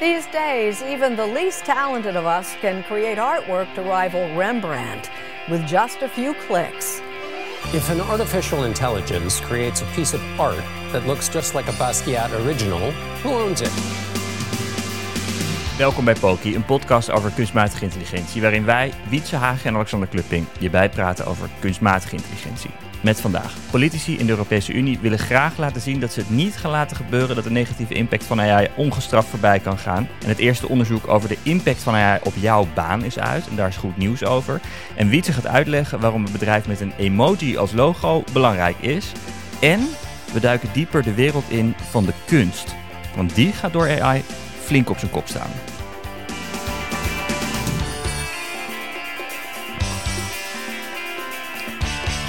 These days, even the least talented of us can create artwork to rival Rembrandt with just a few clicks. If an artificial intelligence creates a piece of art that looks just like a Basquiat original, who owns it? Welkom bij Poki, een podcast over kunstmatige intelligentie, waarin wij, Wietse Hagen en Alexander Klupping, je bijpraten over kunstmatige intelligentie. Met vandaag. Politici in de Europese Unie willen graag laten zien dat ze het niet gaan laten gebeuren dat de negatieve impact van AI ongestraft voorbij kan gaan. En het eerste onderzoek over de impact van AI op jouw baan is uit. En daar is goed nieuws over. En Wietse gaat uitleggen waarom een bedrijf met een emoji als logo belangrijk is. En we duiken dieper de wereld in van de kunst. Want die gaat door AI flink op zijn kop staan.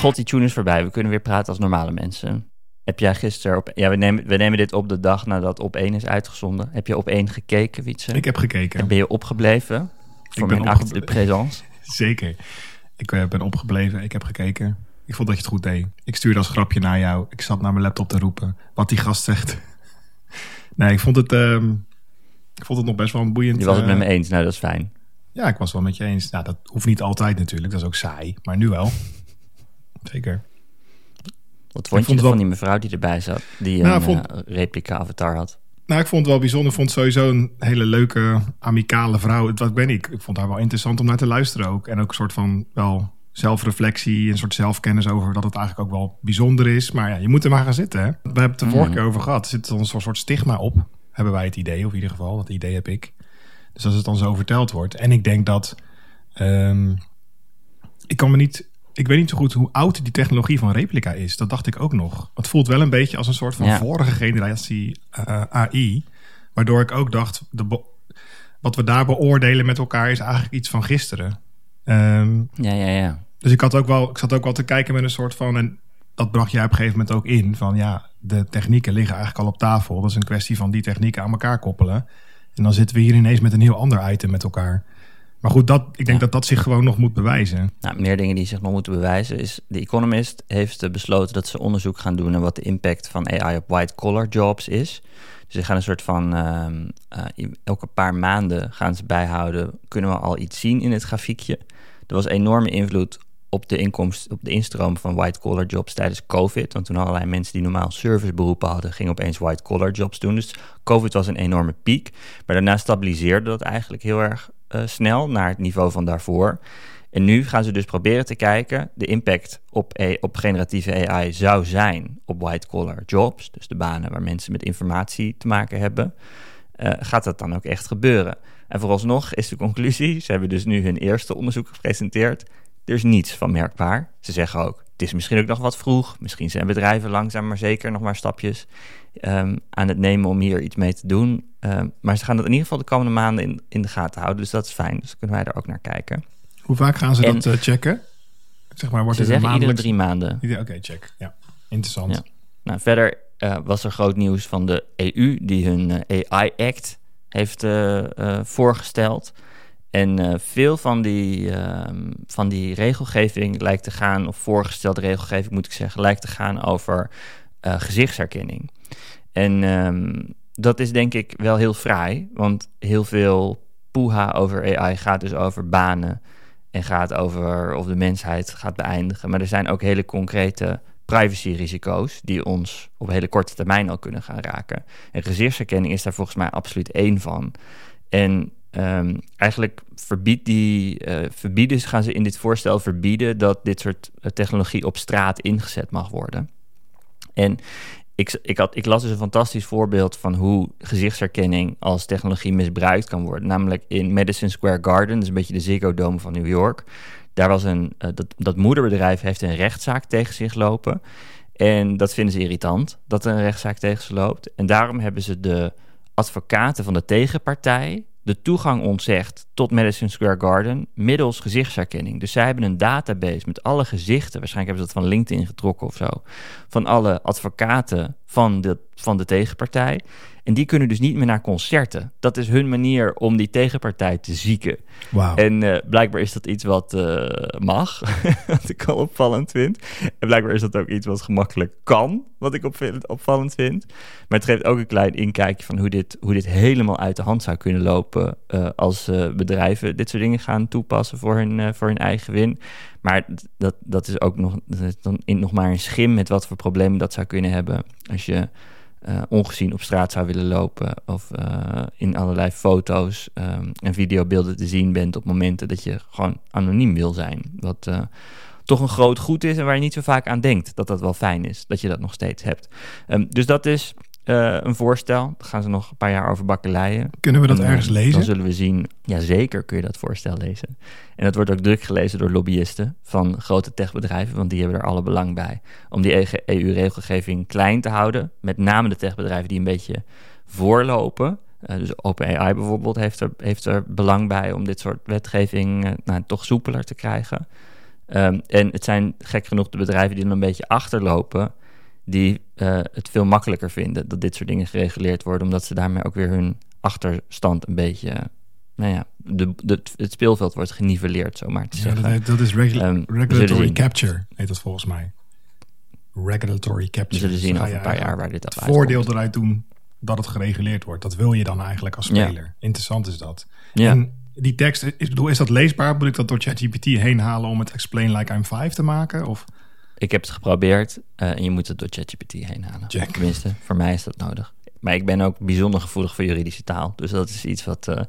God, die tune is voorbij. We kunnen weer praten als normale mensen. Heb jij gisteren op... Ja, we nemen, we nemen dit op de dag nadat op 1 is uitgezonden. Heb je op 1 gekeken, Wietse? Ik heb gekeken. En ben je opgebleven? Voor mijn acte de présence? Zeker. Ik uh, ben opgebleven. Ik heb gekeken. Ik vond dat je het goed deed. Ik stuurde als grapje naar jou. Ik zat naar mijn laptop te roepen. Wat die gast zegt. nee, ik vond het... Uh, ik vond het nog best wel een boeiend... Je was het met me eens. Nou, dat is fijn. Ja, ik was wel met je eens. Nou, dat hoeft niet altijd natuurlijk. Dat is ook saai. Maar nu wel. Zeker. Wat vond je van die mevrouw die erbij zat? Die nou, een vond... uh, replica avatar had. Nou, ik vond het wel bijzonder. Ik vond sowieso een hele leuke, amicale vrouw. Wat ben ik? Ik vond haar wel interessant om naar te luisteren ook. En ook een soort van wel zelfreflectie, een soort zelfkennis over dat het eigenlijk ook wel bijzonder is. Maar ja, je moet er maar gaan zitten. Hè? We hebben het de vorige mm. keer over gehad. Er zit dan een soort stigma op. Hebben wij het idee, of in ieder geval. Dat idee heb ik. Dus als het dan zo verteld wordt. En ik denk dat... Um, ik kan me niet ik weet niet zo goed hoe oud die technologie van replica is. Dat dacht ik ook nog. Het voelt wel een beetje als een soort van vorige generatie uh, AI. Waardoor ik ook dacht, de wat we daar beoordelen met elkaar is eigenlijk iets van gisteren. Um, ja, ja, ja. Dus ik, had ook wel, ik zat ook wel te kijken met een soort van... en dat bracht jij op een gegeven moment ook in... van ja, de technieken liggen eigenlijk al op tafel. Dat is een kwestie van die technieken aan elkaar koppelen. En dan zitten we hier ineens met een heel ander item met elkaar. Maar goed, dat, ik denk dat dat zich gewoon nog moet bewijzen. Nou, meer dingen die zich nog moeten bewijzen is... The Economist heeft besloten dat ze onderzoek gaan doen... naar wat de impact van AI op white-collar jobs is. Dus ze gaan een soort van... Uh, elke paar maanden gaan ze bijhouden... kunnen we al iets zien in het grafiekje. Er was enorme invloed op de inkomst, op de instroom van white-collar jobs tijdens COVID. Want toen allerlei mensen die normaal serviceberoepen hadden, gingen opeens white-collar jobs doen. Dus COVID was een enorme piek. Maar daarna stabiliseerde dat eigenlijk heel erg uh, snel naar het niveau van daarvoor. En nu gaan ze dus proberen te kijken, de impact op, e, op generatieve AI zou zijn op white-collar jobs, dus de banen waar mensen met informatie te maken hebben. Uh, gaat dat dan ook echt gebeuren? En vooralsnog is de conclusie, ze hebben dus nu hun eerste onderzoek gepresenteerd, er is niets van merkbaar. Ze zeggen ook, het is misschien ook nog wat vroeg, misschien zijn bedrijven langzaam maar zeker nog maar stapjes um, aan het nemen om hier iets mee te doen. Ehm, maar ze gaan dat in ieder geval de komende maanden in, in de gaten houden. Dus dat is fijn. Dus kunnen wij er ook naar kijken. Hoe vaak gaan ze dat uh, checken? Zeg maar, wordt ze zeggen iedere drie maanden. Oké, check. Ja, interessant. Ja. Nou, verder uh, was er groot nieuws van de EU... die hun uh, eh, AI-act heeft voorgesteld... En veel van die, uh, van die regelgeving lijkt te gaan, of voorgestelde regelgeving moet ik zeggen, lijkt te gaan over uh, gezichtsherkenning. En um, dat is denk ik wel heel fraai, want heel veel poeha over AI gaat dus over banen en gaat over of de mensheid gaat beëindigen. Maar er zijn ook hele concrete privacyrisico's die ons op hele korte termijn al kunnen gaan raken. En gezichtsherkenning is daar volgens mij absoluut één van. En um, eigenlijk verbiedt die, uh, verbieden, gaan ze in dit voorstel verbieden dat dit soort uh, technologie op straat ingezet mag worden. En ik, ik, las dus een fantastisch voorbeeld van hoe gezichtsherkenning als technologie misbruikt kan worden. Namelijk in Madison Square Garden, dus een beetje de Ziggo Dome van New York. Daar was een, uh, dat, dat moederbedrijf heeft een rechtszaak tegen zich lopen. En dat vinden ze irritant, dat er een rechtszaak tegen ze loopt. En daarom hebben ze de advocaten van de tegenpartij de toegang ontzegt tot Madison Square Garden middels gezichtsherkenning. Dus zij hebben een database met alle gezichten, waarschijnlijk hebben ze dat van LinkedIn getrokken of zo, van alle advocaten van de, van de tegenpartij. En die kunnen dus niet meer naar concerten. Dat is hun manier om die tegenpartij te zieken. En uh, blijkbaar is dat iets wat uh, mag, wat ik al opvallend vind. En blijkbaar is dat ook iets wat gemakkelijk kan, wat ik opvallend vind. Maar het geeft ook een klein inkijkje van hoe dit, hoe dit helemaal uit de hand zou kunnen lopen... Uh, als bedrijven dit soort dingen gaan toepassen voor hun, voor hun eigen win. Maar dat, dat is ook nog, dat is dan in, nog maar een schim met wat voor problemen dat zou kunnen hebben... als je uh, ongezien op straat zou willen lopen of uh, in allerlei foto's um, en videobeelden te zien bent op momenten dat je gewoon anoniem wil zijn. Wat uh, toch een groot goed is en waar je niet zo vaak aan denkt dat dat wel fijn is, dat je dat nog steeds hebt. Um, dus dat is uh, een voorstel. Daar gaan ze nog een paar jaar over bakkeleien. Kunnen we dat en, ergens lezen? Dan zullen we zien. Ja, zeker kun je dat voorstel lezen. En dat wordt ook druk gelezen door lobbyisten van grote techbedrijven, want die hebben er alle belang bij. Om die EU-regelgeving klein te houden. Met name de techbedrijven die een beetje voorlopen. Uh, dus OpenAI bijvoorbeeld heeft er, heeft er belang bij om dit soort wetgeving uh, nou, toch soepeler te krijgen. Um, en het zijn gek genoeg de bedrijven die dan een beetje achterlopen die uh, het veel makkelijker vinden dat dit soort dingen gereguleerd worden, omdat ze daarmee ook weer hun achterstand een beetje, nou ja, de, de, het speelveld wordt geniveleerd, zomaar te Ja, zeggen. dat, dat is Ehm, we regulatory zullen zien. capture, heet dat volgens mij. Regulatory We capture. zullen zien Dus ga over een paar jaar waar dit het af voordeel uitkomt. eruit doen dat het gereguleerd wordt. Dat wil je dan eigenlijk als Ja. speler. Interessant is dat. Ja. En die tekst, is, bedoel, is dat leesbaar? Moet ik dat door ChatGPT heen halen om het Explain Like I'm 5 te maken? Of Ik heb het geprobeerd eh, en je moet het door ChatGPT heen halen. Tenminste, voor mij is dat nodig. Maar ik ben ook bijzonder gevoelig voor juridische taal. Dus dat is iets wat, eh,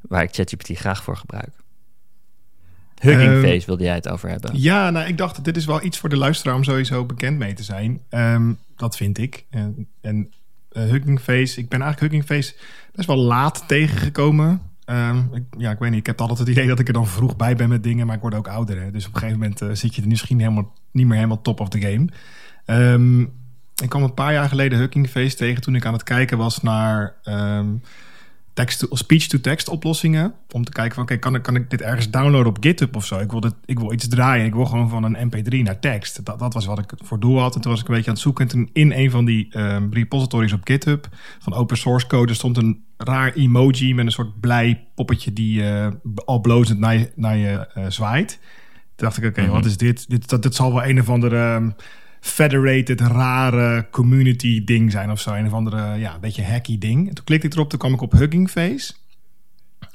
waar ik ChatGPT graag voor gebruik. Hugging Ehm, Face wilde jij het over hebben. Ja, nou, ik dacht, dit is wel iets voor de luisteraar om sowieso bekend mee te zijn. Ehm, dat vind ik. En, en eh, Hugging Face, ik ben eigenlijk Hugging Face best wel laat tegengekomen. Ehm, ik, ja, ik weet niet, ik heb altijd het idee dat ik er dan vroeg bij ben met dingen, maar ik word ook ouder. Hè? Dus op een gegeven moment eh, zit je er misschien helemaal, niet meer helemaal top of the game. Ehm, ik kwam een paar jaar geleden Hugging Face tegen toen ik aan het kijken was naar ehm, text speech-to-text oplossingen. Om te kijken van, oké, kan, ik, kan ik dit ergens downloaden op GitHub of zo? Ik wil, dit, ik wil iets draaien. Ik wil gewoon van een mp3 naar tekst. Dat, dat was wat ik voor doel had. En toen was ik een beetje aan het zoeken. En toen in een van die ehm, repositories op GitHub van open source code stond een raar emoji met een soort blij poppetje die eh, al blozend naar je, naar je eh, zwaait. Toen dacht ik, oké, wat is dit? Dit, dat, dit zal wel een of andere ehm, federated, rare community ding zijn of zo. Een of andere, ja, beetje hacky ding. En toen klikte ik erop, toen kwam ik op Hugging Face.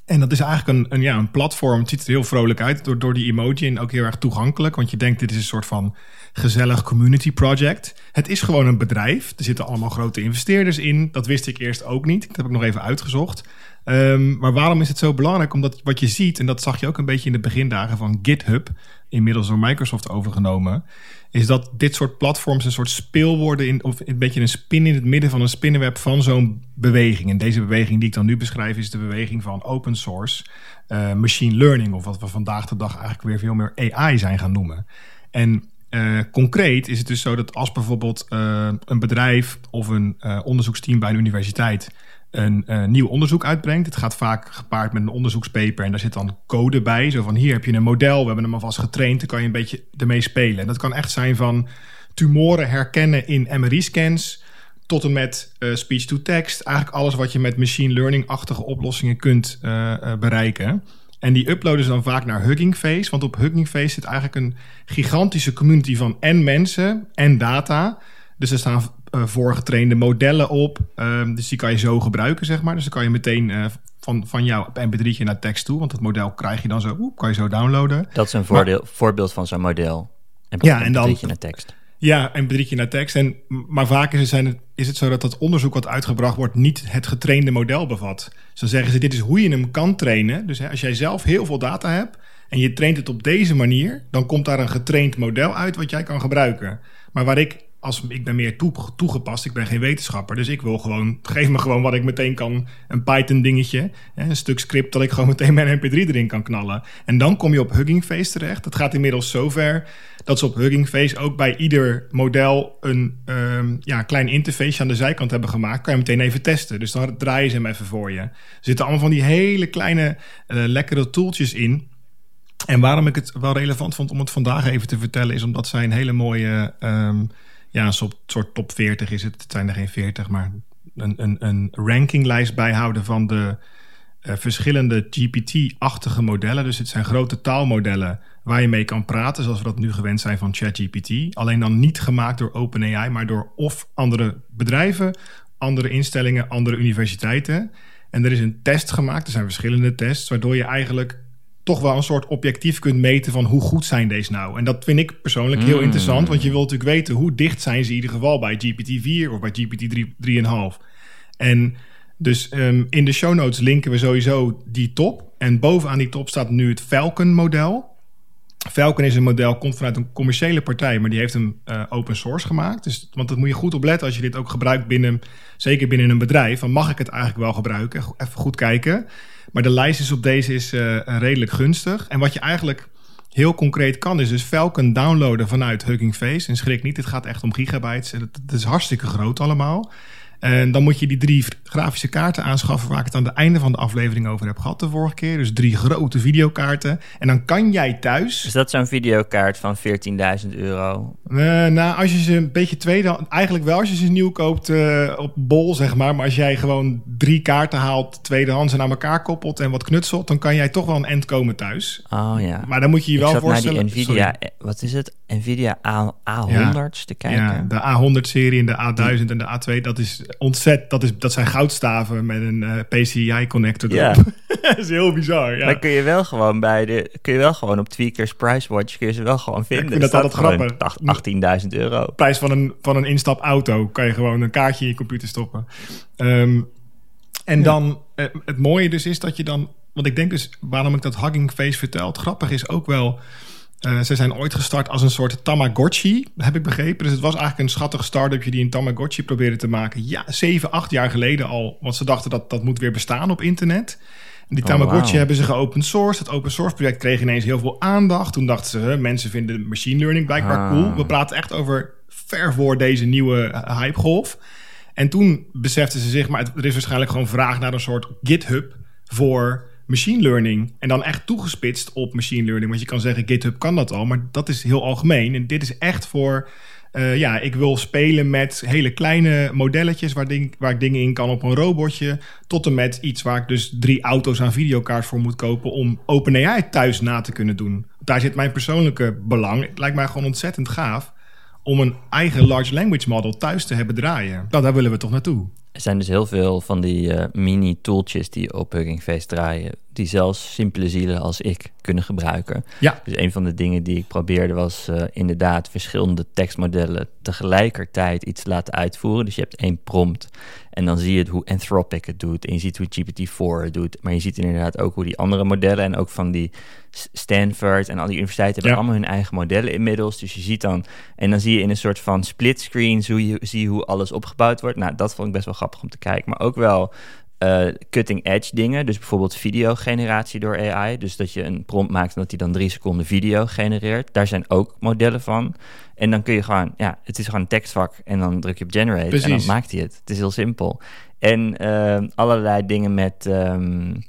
En dat is eigenlijk een, een, ja, een platform. Het ziet er heel vrolijk uit door, door die emoji en ook heel erg toegankelijk. Want je denkt, dit is een soort van gezellig community project. Het is gewoon een bedrijf. Er zitten allemaal grote investeerders in. Dat wist ik eerst ook niet. Dat heb ik nog even uitgezocht. Ehm, maar waarom is het zo belangrijk? Omdat wat je ziet, en dat zag je ook een beetje in de begindagen van GitHub, inmiddels door Microsoft overgenomen, is dat dit soort platforms een soort speel worden, in, of een beetje een spin in het midden van een spinnenweb van zo'n beweging. En deze beweging die ik dan nu beschrijf, is de beweging van open source eh, machine learning, of wat we vandaag de dag eigenlijk weer veel meer AI zijn gaan noemen. En eh, concreet is het dus zo dat als bijvoorbeeld eh, een bedrijf of een onderzoeksteam bij een universiteit een eh, nieuw onderzoek uitbrengt. Het gaat vaak gepaard met een onderzoekspaper en daar zit dan code bij. Zo van hier heb je een model, we hebben hem alvast getraind, dan kan je een beetje ermee spelen. En dat kan echt zijn van tumoren herkennen in MRI-scans tot en met eh, speech-to-text. Eigenlijk alles wat je met machine learning-achtige oplossingen kunt eh, bereiken. En die uploaden ze dan vaak naar Hugging Face. Want op Hugging Face zit eigenlijk een gigantische community van en mensen en data. Dus er staan voorgetrainde modellen op. Ehm, dus die kan je zo gebruiken, zeg maar. Dus dan kan je meteen eh, van, van jouw mp3'tje naar tekst toe. Want dat model krijg je dan zo, oep, kan je zo downloaden. Dat is een voordeel, voorbeeld van zo'n model. En Ja, en dan- naar tekst. Ja, en bedrietje naar tekst. En, maar vaak is het, zijn het, is het zo dat dat onderzoek wat uitgebracht wordt niet het getrainde model bevat. Dus dan zeggen ze, dit is hoe je hem kan trainen. Dus hè, als jij zelf heel veel data hebt en je traint het op deze manier, dan komt daar een getraind model uit wat jij kan gebruiken. Maar waar ik, als ik ben meer toe, toegepast, ik ben geen wetenschapper, dus ik wil gewoon, geef me gewoon wat ik meteen kan, een Python dingetje, een stuk script dat ik gewoon meteen mijn mp3 erin kan knallen. En dan kom je op Hugging Face terecht. Dat gaat inmiddels zover dat ze op Hugging Face ook bij ieder model een ehm, ja, klein interface aan de zijkant hebben gemaakt. Kan je meteen even testen. Dus dan draaien ze hem even voor je. Er zitten allemaal van die hele kleine eh, lekkere tooltjes in. En waarom ik het wel relevant vond om het vandaag even te vertellen, is omdat zij een hele mooie ehm, ja, een soort, top 40 is het. Het zijn er geen 40, maar een, een, een rankinglijst bijhouden van de uh, verschillende GPT-achtige modellen. Dus het zijn grote taalmodellen waar je mee kan praten, zoals we dat nu gewend zijn van ChatGPT. Alleen dan niet gemaakt door OpenAI, maar door of andere bedrijven, andere instellingen, andere universiteiten. En er is een test gemaakt, er zijn verschillende tests, waardoor je eigenlijk toch wel een soort objectief kunt meten van hoe goed zijn deze nou. En dat vind ik persoonlijk heel mm. interessant, want je wilt natuurlijk weten hoe dicht zijn ze in ieder geval bij GPT-4 of bij GPT 3,5. En dus um, in de show notes linken we sowieso die top. En bovenaan die top staat nu het Falcon-model. Falcon is een model, komt vanuit een commerciële partij, maar die heeft hem uh, open source gemaakt. Dus, want dat moet je goed opletten als je dit ook gebruikt binnen, zeker binnen een bedrijf. Van mag ik het eigenlijk wel gebruiken? Even goed kijken. Maar de lijst is op deze is uh, redelijk gunstig. En wat je eigenlijk heel concreet kan, is dus Falcon downloaden vanuit Hugging Face. En schrik niet, het gaat echt om gigabytes. Het is hartstikke groot allemaal. En dan moet je die drie grafische kaarten aanschaffen waar ik het aan het einde van de aflevering over heb gehad de vorige keer. Dus drie grote videokaarten. En dan kan jij thuis... Is dat zo'n videokaart van 14.000 euro? Uh, nou, als je ze een beetje tweede... Eigenlijk wel als je ze nieuw koopt uh, op bol, zeg maar. Maar als jij gewoon drie kaarten haalt, tweedehands en aan elkaar koppelt en wat knutselt... dan kan jij toch wel een end komen thuis. Oh ja. Maar dan moet je je wel voorstellen... die Nvidia... Wat is het? Nvidia A, A100's te kijken? Ja, de A100-serie en de A1000 en de A2. Dat is ontzet. Dat, is, dat zijn goudstaven met een uh, PCI-connector ja. dat is heel bizar. Ja. Dan kun je wel gewoon bij de... Kun je wel gewoon op Tweakers Price Watch... kun je ze wel gewoon vinden. Ik vind dat altijd grappig. 18.000 euro. Prijs van een, van een instap auto. Kan je gewoon een kaartje in je computer stoppen. Um, en dan... Uh, het mooie dus is dat je dan... Want ik denk dus... Waarom ik dat Hugging Face vertel. Het grappig is ook wel uh, ze zijn ooit gestart als een soort Tamagotchi, heb ik begrepen. Dus het was eigenlijk een schattig start-upje die een Tamagotchi probeerde te maken. Ja, zeven, acht jaar geleden al. Want ze dachten dat dat moet weer bestaan op internet. En die oh, Tamagotchi hebben ze geopen source. Het open source project kreeg ineens heel veel aandacht. Toen dachten ze, mensen vinden machine learning blijkbaar ah. cool. We praten echt over ver voor deze nieuwe hypegolf. En toen beseften ze zich, maar er is waarschijnlijk gewoon vraag naar een soort GitHub voor machine learning. En dan echt toegespitst op machine learning. Want je kan zeggen, GitHub kan dat al, maar dat is heel algemeen. En dit is echt voor, uh, ja, ik wil spelen met hele kleine modelletjes waar, waar ik dingen in kan op een robotje. Tot en met iets waar ik dus drie auto's aan videokaart voor moet kopen om OpenAI thuis na te kunnen doen. Daar zit mijn persoonlijke belang. Het lijkt mij gewoon ontzettend gaaf om een eigen large language model thuis te hebben draaien. Nou, daar willen we toch naartoe. Er zijn dus heel veel van die uh, mini-tooltjes die op Hugging Face draaien, die zelfs simpele zielen als ik kunnen gebruiken. Ja. Dus een van de dingen die ik probeerde was uh, inderdaad verschillende tekstmodellen tegelijkertijd iets te laten uitvoeren. Dus je hebt één prompt en dan zie je het hoe Anthropic het doet en je ziet hoe GPT-4 het doet. Maar je ziet inderdaad ook hoe die andere modellen en ook van die Stanford en al die universiteiten hebben allemaal hun eigen modellen inmiddels. Dus je ziet dan, en dan zie je in een soort van split screen, zie je, zie je hoe alles opgebouwd wordt. Nou, dat vond ik best wel grappig om te kijken. Maar ook wel uh, cutting edge dingen. Dus bijvoorbeeld videogeneratie door AI. Dus dat je een prompt maakt en dat hij dan drie seconden video genereert. Daar zijn ook modellen van. En dan kun je gewoon, ja, het is gewoon een tekstvak en dan druk je op generate Precies. en dan maakt hij het. Het is heel simpel. En uh, allerlei dingen met. Um,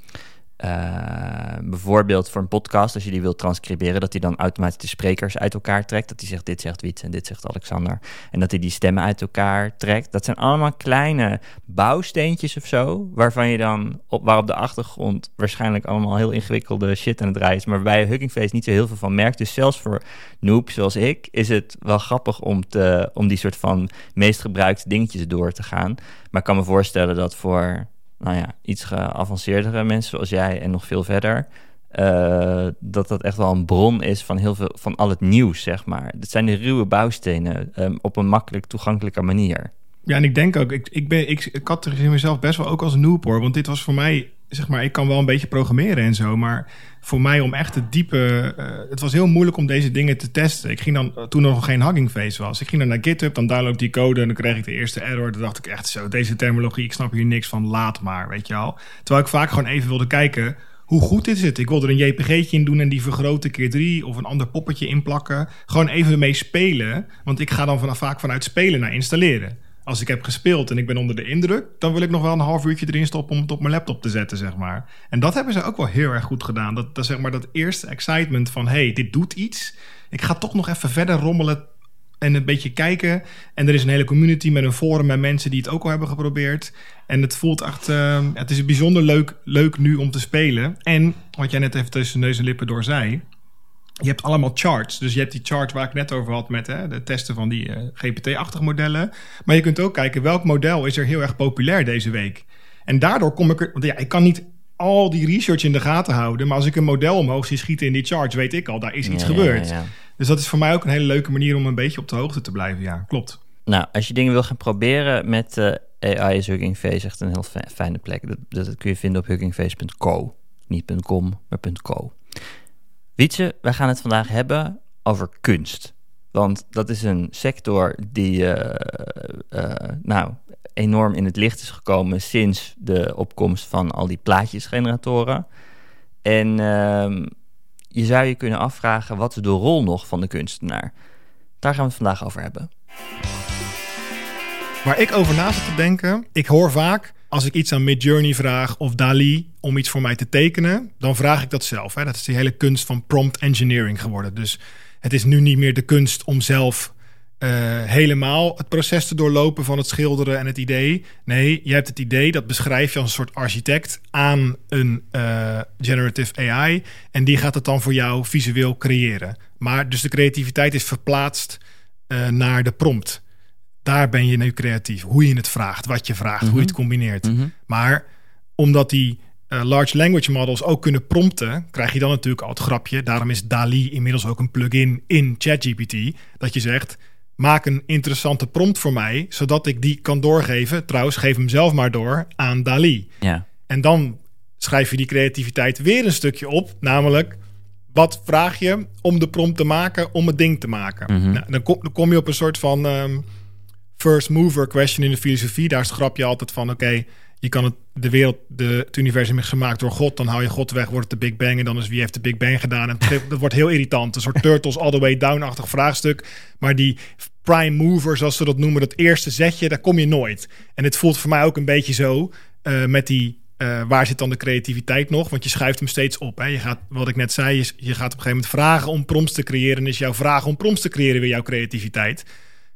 uh, bijvoorbeeld voor een podcast, als je die wilt transcriberen, dat hij dan automatisch de sprekers uit elkaar trekt. Dat hij zegt: Dit zegt Wiets en dit zegt Alexander. En dat hij die stemmen uit elkaar trekt. Dat zijn allemaal kleine bouwsteentjes of zo. Waarvan je dan op, waar op de achtergrond waarschijnlijk allemaal heel ingewikkelde shit aan het draaien is. Maar bij Hugging Face niet zo heel veel van merkt. Dus zelfs voor noobs zoals ik is het wel grappig om, te, om die soort van meest gebruikte dingetjes door te gaan. Maar ik kan me voorstellen dat voor nou ja, iets geavanceerdere mensen zoals jij en nog veel verder. Uh, dat dat echt wel een bron is van heel veel van al het nieuws, zeg maar. Dat zijn de ruwe bouwstenen um, op een makkelijk toegankelijke manier. Ja, en ik denk ook, ik, ik, ben, ik, ik categoriseer mezelf best wel ook als noob hoor. Want dit was voor mij, zeg maar, ik kan wel een beetje programmeren en zo. Maar voor mij om echt het diepe... Uh, het was heel moeilijk om deze dingen te testen. Ik ging dan, toen er nog geen Hugging Face was. Ik ging dan naar GitHub, dan download die code... en dan kreeg ik de eerste error. Dan dacht ik echt zo, deze terminologie, ik snap hier niks van. Laat maar, weet je al. Terwijl ik vaak gewoon even wilde kijken... Hoe goed is het? Ik wil er een JPG'tje in doen en die vergroten keer drie of een ander poppetje inplakken. Gewoon even mee spelen. Want ik ga dan vanaf, vaak vanuit spelen naar installeren als ik heb gespeeld en ik ben onder de indruk, dan wil ik nog wel een half uurtje erin stoppen om het op mijn laptop te zetten, zeg maar. En dat hebben ze ook wel heel erg goed gedaan. Dat, dat zeg maar dat eerste excitement van, hey, dit doet iets. Ik ga toch nog even verder rommelen en een beetje kijken. En er is een hele community met een forum met mensen die het ook al hebben geprobeerd. En het voelt echt, uh, het is bijzonder leuk, leuk nu om te spelen. En wat jij net even tussen neus en lippen door zei. Je hebt allemaal charts. Dus je hebt die chart waar ik net over had met hè, de testen van die uh, GPT-achtige modellen. Maar je kunt ook kijken welk model is er heel erg populair deze week. En daardoor kom ik er. Want ja, ik kan niet al die research in de gaten houden. Maar als ik een model omhoog zie schieten in die charts, weet ik al, daar is iets Ja, gebeurd. ja. Dus dat is voor mij ook een hele leuke manier om een beetje op de hoogte te blijven. Ja, klopt. Nou, als je dingen wil gaan proberen met eh, AI is Hugging Face echt een heel fi- fijne plek. Dat, dat, dat kun je vinden op huggingface.co. Niet .com, maar .co. Wietse, wij gaan het vandaag hebben over kunst. Want dat is een sector die eh, eh, nou, enorm in het licht is gekomen sinds de opkomst van al die plaatjesgeneratoren. En ehm, je zou je kunnen afvragen, wat is de rol nog van de kunstenaar? Daar gaan we het vandaag over hebben. Waar ik over na zit te denken, ik hoor vaak als ik iets aan Midjourney vraag of Dali om iets voor mij te tekenen, dan vraag ik dat zelf. Hè. Dat is die hele kunst van prompt engineering geworden. Dus het is nu niet meer de kunst om zelf eh, helemaal het proces te doorlopen van het schilderen en het idee. Nee, je hebt het idee, dat beschrijf je als een soort architect aan een eh, generative AI. En die gaat het dan voor jou visueel creëren. Maar dus de creativiteit is verplaatst eh, naar de prompt. Daar ben je nu creatief. Hoe je het vraagt, wat je vraagt, hoe je het combineert. Maar omdat die eh, large language models ook kunnen prompten, krijg je dan natuurlijk al het grapje. Daarom is DALI inmiddels ook een plugin in ChatGPT. Dat je zegt, maak een interessante prompt voor mij, zodat ik die kan doorgeven. Trouwens, geef hem zelf maar door aan DALI. Ja. En dan schrijf je die creativiteit weer een stukje op. Namelijk, wat vraag je om de prompt te maken om het ding te maken? nou, dan, kom, dan kom je op een soort van ehm, first mover question in de filosofie. Daar schrap je altijd van, oké, je kan het, de wereld, de, het universum is gemaakt door God. Dan hou je God weg, wordt het de Big Bang. En dan is wie heeft de Big Bang gedaan? En dat wordt heel irritant. Een soort Turtles all the way down-achtig vraagstuk. Maar die prime mover, zoals ze dat noemen, dat eerste zetje, daar kom je nooit. En het voelt voor mij ook een beetje zo eh, met die eh, waar zit dan de creativiteit nog? Want je schuift hem steeds op. Hè? Je gaat, wat ik net zei, je, je gaat op een gegeven moment vragen om prompts te creëren. En is jouw vraag om prompts te creëren weer jouw creativiteit.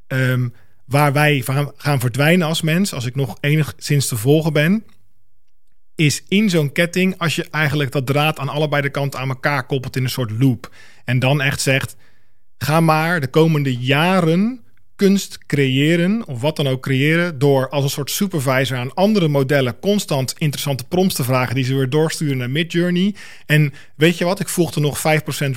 Ehm, waar wij van gaan verdwijnen als mens, als ik nog enigszins te volgen ben, is in zo'n ketting als je eigenlijk dat draad aan allebei de kanten aan elkaar koppelt in een soort loop. En dan echt zegt, ga maar de komende jaren kunst creëren, of wat dan ook creëren, door als een soort supervisor aan andere modellen constant interessante prompts te vragen, die ze weer doorsturen naar Midjourney. En weet je wat, ik voeg er nog 5%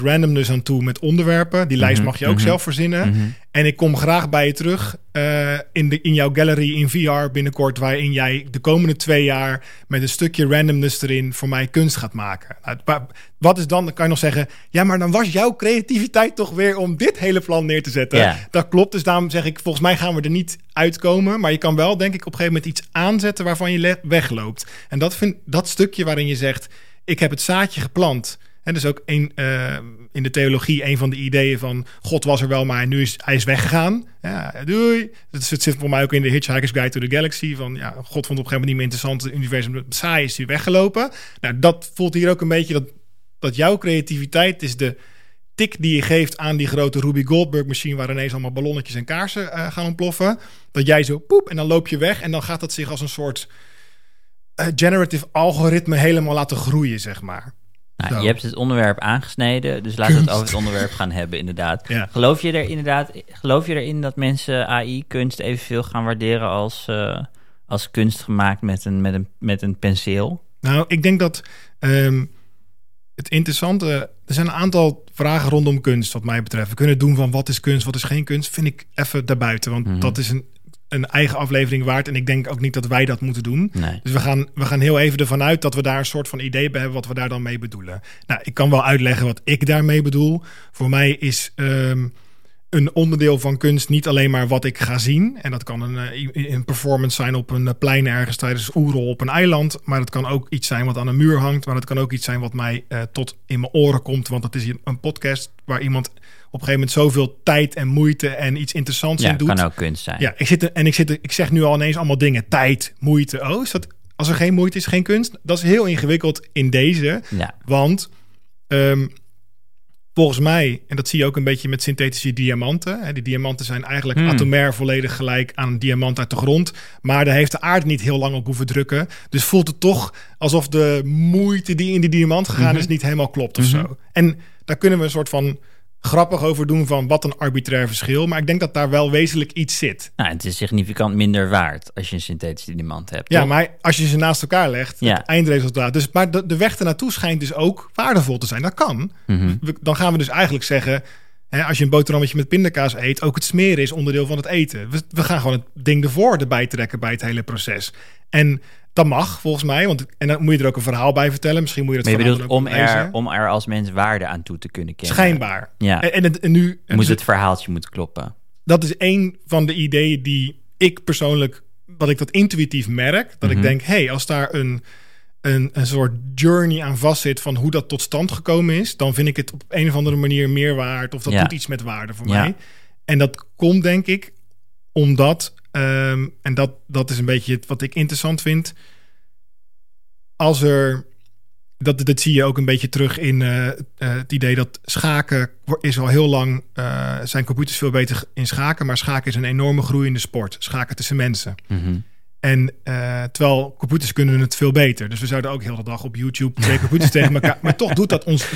randomness aan toe met onderwerpen. Die lijst mag je ook zelf verzinnen. En ik kom graag bij je terug eh, in, de, in jouw gallery in VR binnenkort, waarin jij de komende twee jaar met een stukje randomness erin voor mij kunst gaat maken. Nou, wa- wat is dan, dan kan je nog zeggen, ja, maar dan was jouw creativiteit toch weer om dit hele plan neer te zetten. Dat klopt, dus daarom zeg ik, volgens mij gaan we er niet uitkomen, maar je kan wel, denk ik, op een gegeven moment iets aanzetten waarvan je wegloopt. En dat, vind, dat stukje waarin je zegt, ik heb het zaadje geplant. En dus ook een, eh, in de theologie een van de ideeën van God was er wel, maar nu is hij is weggegaan. Ja, doei. Dat zit, voor mij ook in de Hitchhiker's Guide to the Galaxy. Van ja, God vond op een gegeven moment niet meer interessant. Het universum saai is hij weggelopen. Nou, dat voelt hier ook een beetje dat, dat jouw creativiteit is de tik die je geeft aan die grote Ruby Goldberg machine waar ineens allemaal ballonnetjes en kaarsen eh, gaan ontploffen. Dat jij zo poep en dan loop je weg en dan gaat dat zich als een soort eh, generative algoritme helemaal laten groeien, zeg maar. Nou, Zo. je hebt het onderwerp aangesneden, dus laten we het over het onderwerp gaan hebben, inderdaad. Ja. Geloof je er inderdaad, geloof je erin dat mensen AI-kunst evenveel gaan waarderen als, eh, als kunst gemaakt met een, met, een, met een penseel? Nou, ik denk dat ehm, het interessante... Er zijn een aantal vragen rondom kunst, wat mij betreft. We kunnen doen van wat is kunst, wat is geen kunst. Vind ik even daarbuiten, want dat is een, een eigen aflevering waard. En ik denk ook niet dat wij dat moeten doen. Nee. Dus we gaan, we gaan heel even ervan uit dat we daar een soort van idee bij hebben wat we daar dan mee bedoelen. Nou, ik kan wel uitleggen wat ik daarmee bedoel. Voor mij is ehm, een onderdeel van kunst niet alleen maar wat ik ga zien. En dat kan een, eh, een performance zijn op een plein ergens tijdens oerol op een eiland. Maar het kan ook iets zijn wat aan een muur hangt. Maar het kan ook iets zijn wat mij eh, tot in mijn oren komt. Want het is een podcast waar iemand op een gegeven moment zoveel tijd en moeite en iets interessants Ja, in doet. kan ook kunst zijn. Ja, ik zit er, en ik, zit ik zeg nu al ineens allemaal dingen. Tijd, moeite. Oh, is dat, als er geen moeite is, geen kunst? Dat is heel ingewikkeld in deze. Ja. Want ehm, volgens mij, en dat zie je ook een beetje met synthetische diamanten. Hè, die diamanten zijn eigenlijk Hmm. atomair volledig gelijk aan een diamant uit de grond. Maar daar heeft de aarde niet heel lang op hoeven drukken. Dus voelt het toch alsof de moeite die in die diamant gegaan Mhm. is niet helemaal klopt of zo. En daar kunnen we een soort van grappig over doen van wat een arbitrair verschil. Maar ik denk dat daar wel wezenlijk iets zit. Nou, het is significant minder waard als je een synthetische diamant hebt. Ja, toch? maar als je ze naast elkaar legt, Ja. het eindresultaat. Dus, maar de, de weg ernaartoe schijnt dus ook waardevol te zijn. Dat kan. Mhm. We- dan gaan we dus eigenlijk zeggen... Hè, als je een boterhammetje met pindakaas eet... ook het smeren is onderdeel van het eten. We, we gaan gewoon het ding ervoor erbij trekken bij het hele proces. En dat mag volgens mij. Want, en dan moet je er ook een verhaal bij vertellen. Misschien moet je dat Maar je bedoelt om lezen. er, om er als mens waarde aan toe te kunnen kennen. Schijnbaar. Ja. En, en, het- en nu... Moet dus het verhaaltje moeten kloppen. dat is een van de ideeën die ik persoonlijk, wat ik dat intuïtief merk, dat Mhm. ik denk, hé, hey, als daar een, een, een soort journey aan vastzit van hoe dat tot stand gekomen is, dan vind ik het op een of andere manier meer waard of dat Ja. doet iets met waarde voor Ja. mij. En dat komt denk ik omdat, ehm, en dat, dat is een beetje wat ik interessant vind, als er dat, dat zie je ook een beetje terug in eh, eh, het idee dat schaken is al heel lang eh, zijn computers veel beter in schaken, maar schaken is een enorme groeiende sport. Schaken tussen mensen. Mhm. En eh, terwijl computers kunnen het veel beter. Dus we zouden ook heel de dag op YouTube twee computers tegen elkaar. Maar toch doet dat ons.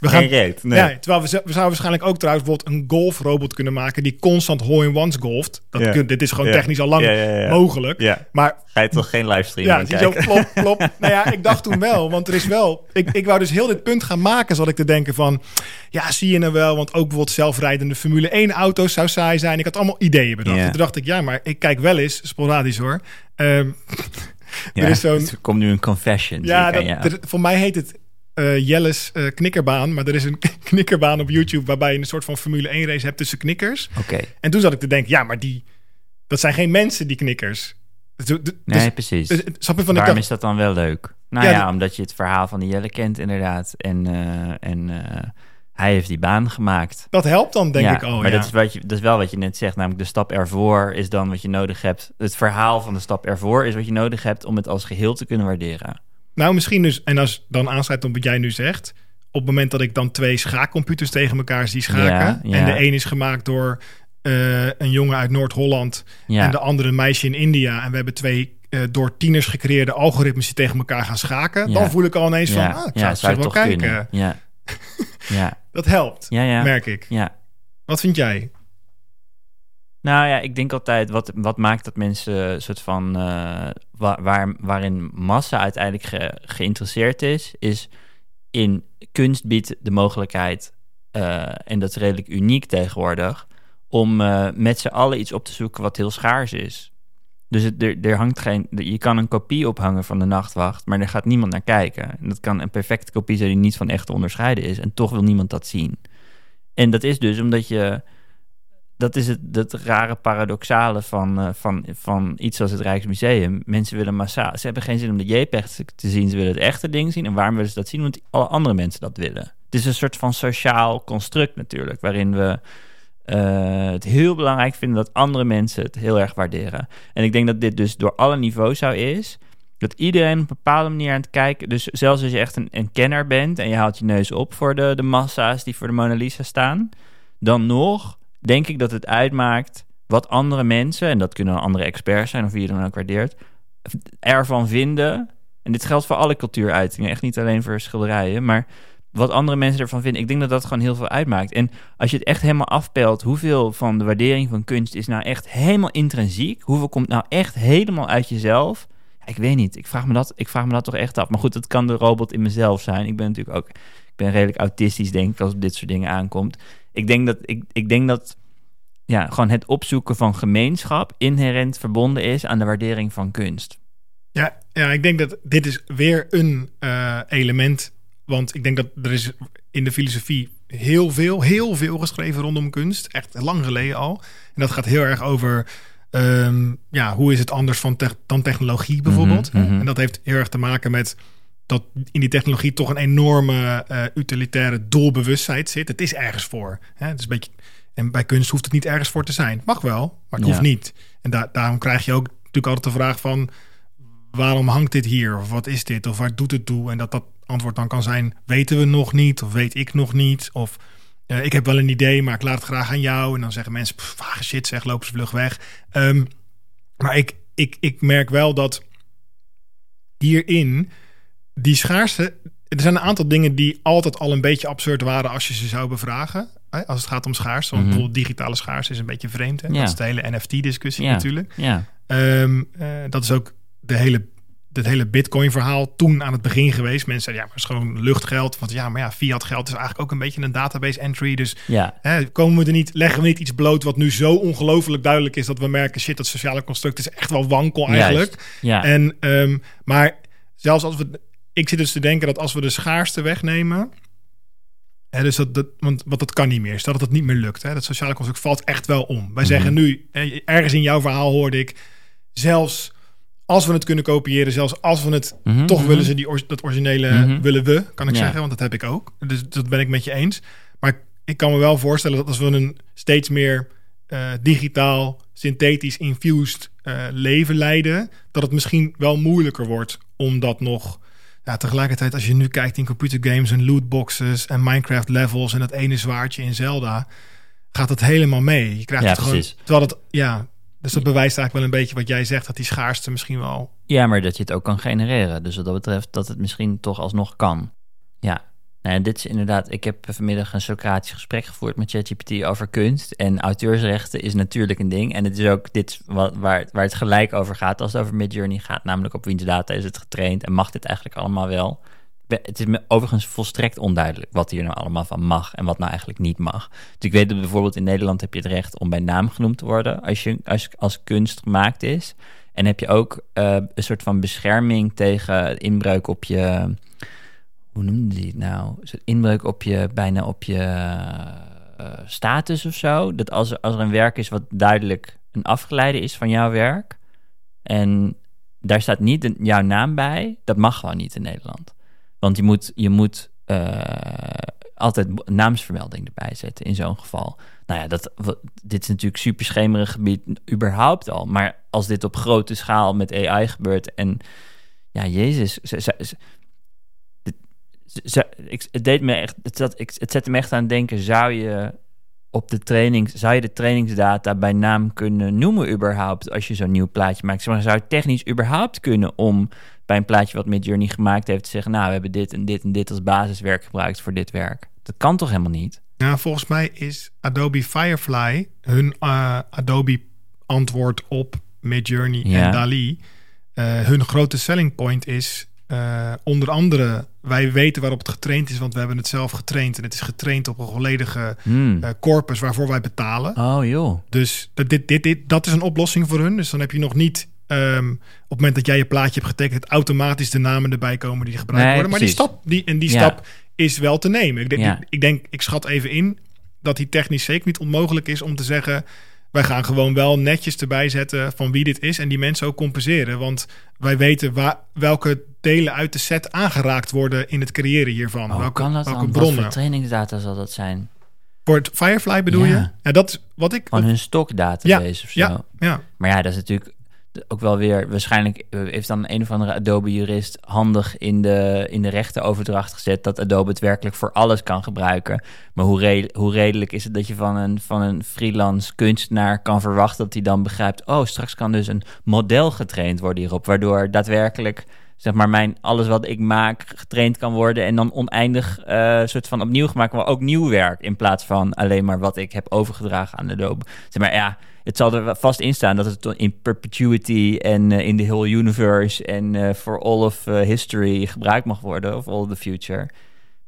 We gaan. Geen reet, nee. Ja, terwijl we, zouden waarschijnlijk ook trouwens bijvoorbeeld een golfrobot kunnen maken die constant hole-in-ones golft. Dat Ja. kun- dit is gewoon technisch al lang mogelijk. Maar Ga je toch geen livestream ja, zie je plop, plop. nou ja, ik dacht toen wel, want er is wel... Ik, ik wou dus heel dit punt gaan maken, zat ik te denken van... Ja, zie je nou wel, want ook bijvoorbeeld zelfrijdende Formule 1 auto's zou saai zijn. Ik had allemaal ideeën bedacht. En toen dacht ik, ja, maar ik kijk wel eens, sporadisch hoor. Ehm, Ja, er is zo'n... er komt nu een confession. Ja, dat, er- voor mij heet het eh Jelles eh, knikkerbaan. Maar er is een knikkerbaan op YouTube waarbij je een soort van Formule 1 race hebt tussen knikkers. Oké, En toen zat ik te denken, ja, maar die... Dat zijn geen mensen, die knikkers. Dus, dus- nee, precies. dus- snap je van Waarom is dat dan wel leuk? Nou Ja, omdat je het verhaal van die Jelle kent inderdaad. En, eh, en hij heeft die baan gemaakt. dat helpt dan, denk ja, ik al. maar ja. dat, is wat je, dat is wel wat je net zegt. Namelijk de stap ervoor is dan wat je nodig hebt. Het verhaal van de stap ervoor is wat je nodig hebt om het als geheel te kunnen waarderen. Nou, misschien dus, en als dan aansluit op wat jij nu zegt. Op het moment dat ik dan twee schaakcomputers tegen elkaar zie schaken. Ja, ja. En de een is gemaakt door eh, een jongen uit Noord-Holland. Ja. En de andere een meisje in India. En we hebben twee eh, door tieners gecreëerde algoritmes die tegen elkaar gaan schaken. Ja. Dan voel ik al ineens van, ja, ah, ik zou, ja, het zou wel kijken. Ja. ja, Dat helpt, ja, ja. merk ik. ja. Wat vind jij? Nou ja, ik denk altijd, wat, wat maakt dat mensen een soort van, eh, wa- waar, waarin massa uiteindelijk ge- geïnteresseerd is, is in kunst biedt de mogelijkheid, eh, en dat is redelijk uniek tegenwoordig, om eh, met z'n allen iets op te zoeken wat heel schaars is. Dus er, er hangt geen, je kan een kopie ophangen van de nachtwacht, maar er gaat niemand naar kijken. En dat kan een perfecte kopie zijn die niet van echt te onderscheiden is, en toch wil niemand dat zien. En dat is dus omdat je dat is het, dat rare paradoxale van, eh, van, van iets als het Rijksmuseum. Mensen willen massaal. Ze hebben geen zin om de JPEG te- zien. Ze willen het echte ding zien. En waarom willen ze dat zien? Want alle andere mensen dat willen. Het is een soort van sociaal construct natuurlijk. Waarin we eh, het heel belangrijk vinden dat andere mensen het heel erg waarderen. En ik denk dat dit dus door alle niveaus zo is. Dat iedereen op een bepaalde manier aan het kijken... Dus zelfs als je echt een, een kenner bent... en je haalt je neus op voor de, de massa's die voor de Mona Lisa staan... dan nog denk ik dat het uitmaakt wat andere mensen... en dat kunnen andere experts zijn of wie je dan ook waardeert... ervan vinden. En dit geldt voor alle cultuuruitingen. Echt niet alleen voor schilderijen, maar... Wat andere mensen ervan vinden. Ik denk dat dat gewoon heel veel uitmaakt. En als je het echt helemaal afpelt, hoeveel van de waardering van kunst is nou echt helemaal intrinsiek? Hoeveel komt nou echt helemaal uit jezelf? Ik weet niet. Ik vraag, me dat, ik vraag me dat toch echt af. Maar goed, dat kan de robot in mezelf zijn. Ik ben natuurlijk ook ik ben redelijk autistisch, denk ik, als dit soort dingen aankomt. Ik denk dat, ik, ik denk dat ja, gewoon het opzoeken van gemeenschap inherent verbonden is aan de waardering van kunst. Ja, ja, ik denk dat dit is weer een eh, element. Want ik denk dat er is in de filosofie heel veel, heel veel geschreven rondom kunst. Echt lang geleden al. En dat gaat heel erg over ehm, ja, hoe is het anders van dan technologie bijvoorbeeld. Mhm, mhm. En dat heeft heel erg te maken met dat in die technologie toch een enorme eh, utilitaire doelbewustheid zit. Het is ergens voor. Hè? Het is een beetje, en bij kunst hoeft het niet ergens voor te zijn. Mag wel, maar het Ja. hoeft niet. En da- daarom krijg je ook natuurlijk altijd de vraag van waarom hangt dit hier? Of wat is dit? Of waar doet het toe? En dat dat antwoord dan kan zijn, weten we nog niet? Of weet ik nog niet? Of eh, ik heb wel een idee, maar ik laat het graag aan jou. En dan zeggen mensen, "Pff, vage shit zeg, lopen ze vlug weg. Ehm, maar ik, ik, ik merk wel dat hierin die schaarste... Er zijn een aantal dingen die altijd al een beetje absurd waren als je ze zou bevragen. Hè, Als het gaat om schaarste. Want Mhm. bijvoorbeeld digitale schaarste is een beetje vreemd. Hè? Ja. Dat is de hele NFT-discussie Ja. natuurlijk. Ja, Ehm, eh, dat is ook de hele, het hele Bitcoin-verhaal toen aan het begin geweest. Mensen zeiden, ja, maar het is gewoon luchtgeld. Want ja, maar ja, fiat geld is eigenlijk ook een beetje een database entry. Dus ja, hè, komen we er niet, leggen we niet iets bloot wat nu zo ongelooflijk duidelijk is dat we merken, shit, dat sociale construct is echt wel wankel eigenlijk. Juist. ja. En, ehm, maar zelfs als we, ik zit dus te denken dat als we de schaarste wegnemen, hè, dus dat, dat, want, want dat kan niet meer, stel dat het niet meer lukt, hè, dat sociale construct valt echt wel om. Wij zeggen nu, ergens in jouw verhaal hoorde ik, zelfs als we het kunnen kopiëren, zelfs als we het Mhm, toch mhm. willen ze die, or- dat originele Mhm. willen we, kan ik Ja. zeggen, want dat heb ik ook. Dus dat ben ik met je eens. Maar ik kan me wel voorstellen dat als we een steeds meer eh, digitaal, synthetisch infused eh, leven leiden, dat het misschien wel moeilijker wordt om dat nog. Ja, tegelijkertijd, als je nu kijkt in computergames en lootboxes en Minecraft levels en dat ene zwaardje in Zelda, gaat het helemaal mee. Je krijgt Ja, het gewoon. precies. Terwijl het, ja, dus dat bewijst eigenlijk wel een beetje wat jij zegt, dat die schaarste misschien wel. Ja, maar dat je het ook kan genereren. Dus wat dat betreft dat het misschien toch alsnog kan. Ja. Nou dit is inderdaad... Ik heb vanmiddag een Socratisch gesprek gevoerd met ChatGPT over kunst. En auteursrechten is natuurlijk een ding. En het is ook dit wat, waar, waar het gelijk over gaat als het over Midjourney gaat. Namelijk op wiens data is het getraind en mag dit eigenlijk allemaal wel? Het is me overigens volstrekt onduidelijk wat hier nou allemaal van mag en wat nou eigenlijk niet mag. Dus ik weet dat bijvoorbeeld in Nederland heb je het recht om bij naam genoemd te worden als, je, als, kunst gemaakt is. En heb je ook eh, een soort van bescherming tegen inbreuk op je. Hoe noemde die het nou? Inbreuk op je, bijna op je eh, status of zo. Dat als als er een werk is wat duidelijk een afgeleide is van jouw werk. En daar staat niet jouw naam bij. Dat mag gewoon niet in Nederland. Want je moet, je moet eh, altijd naamsvermelding erbij zetten in zo'n geval. Nou ja, dat, dit is natuurlijk super schemerig gebied überhaupt al. Maar als dit op grote schaal met AI gebeurt en ja, Jezus, ik, het deed me echt, het, ik, het zette me echt aan het denken, zou je op de training, zou je de trainingsdata bij naam kunnen noemen überhaupt als je zo'n nieuw plaatje maakt? Zeg maar, zou het technisch überhaupt kunnen om bij een plaatje wat Midjourney gemaakt heeft te zeggen, nou, we hebben dit en dit en dit als basiswerk gebruikt voor dit werk. Dat kan toch helemaal niet? Nou, volgens mij is Adobe Firefly hun eh, Adobe antwoord op Midjourney Ja. en Dali. eh, hun grote selling point is eh, onder andere wij weten waarop het getraind is, want we hebben het zelf getraind en het is getraind op een volledige Hmm. eh, corpus waarvoor wij betalen. Oh joh. Dus dat, dit, dit, dit, dat is een oplossing voor hun. Dus dan heb je nog niet ehm, op het moment dat jij je plaatje hebt getekend, automatisch de namen erbij komen die gebruikt Nee, worden. Maar die precies. stap, die, en die Ja. stap is wel te nemen. Ik denk, Ja. ik, ik denk, ik schat even in dat die technisch zeker niet onmogelijk is om te zeggen. Wij gaan gewoon wel netjes erbij zetten van wie dit is en die mensen ook compenseren. Want wij weten waar, welke delen uit de set aangeraakt worden in het creëren hiervan. Hoe welke kan dat welke dan? Wat bronnen. voor trainingsdata zal dat zijn? Voor het Firefly bedoel Ja. je? Ja, dat is wat ik. Van hun stokdatabase of zo? ja, ja. Maar ja, dat is natuurlijk ook wel weer... Waarschijnlijk eh, heeft dan een of andere Adobe-jurist handig in de, in de rechtenoverdracht gezet... dat Adobe het werkelijk voor alles kan gebruiken. Maar hoe, hoe redelijk is het dat je van een, van een freelance kunstenaar kan verwachten... dat hij dan begrijpt... oh, straks kan dus een model getraind worden hierop... waardoor daadwerkelijk zeg maar, mijn, alles wat ik maak getraind kan worden en dan oneindig eh soort van opnieuw gemaakt, maar ook nieuw werk in plaats van alleen maar wat ik heb overgedragen aan Adobe. Zeg maar ja, het zal er vast in staan dat het in perpetuity en eh, in the whole universe en eh, for all of history gebruikt mag worden of all of the future.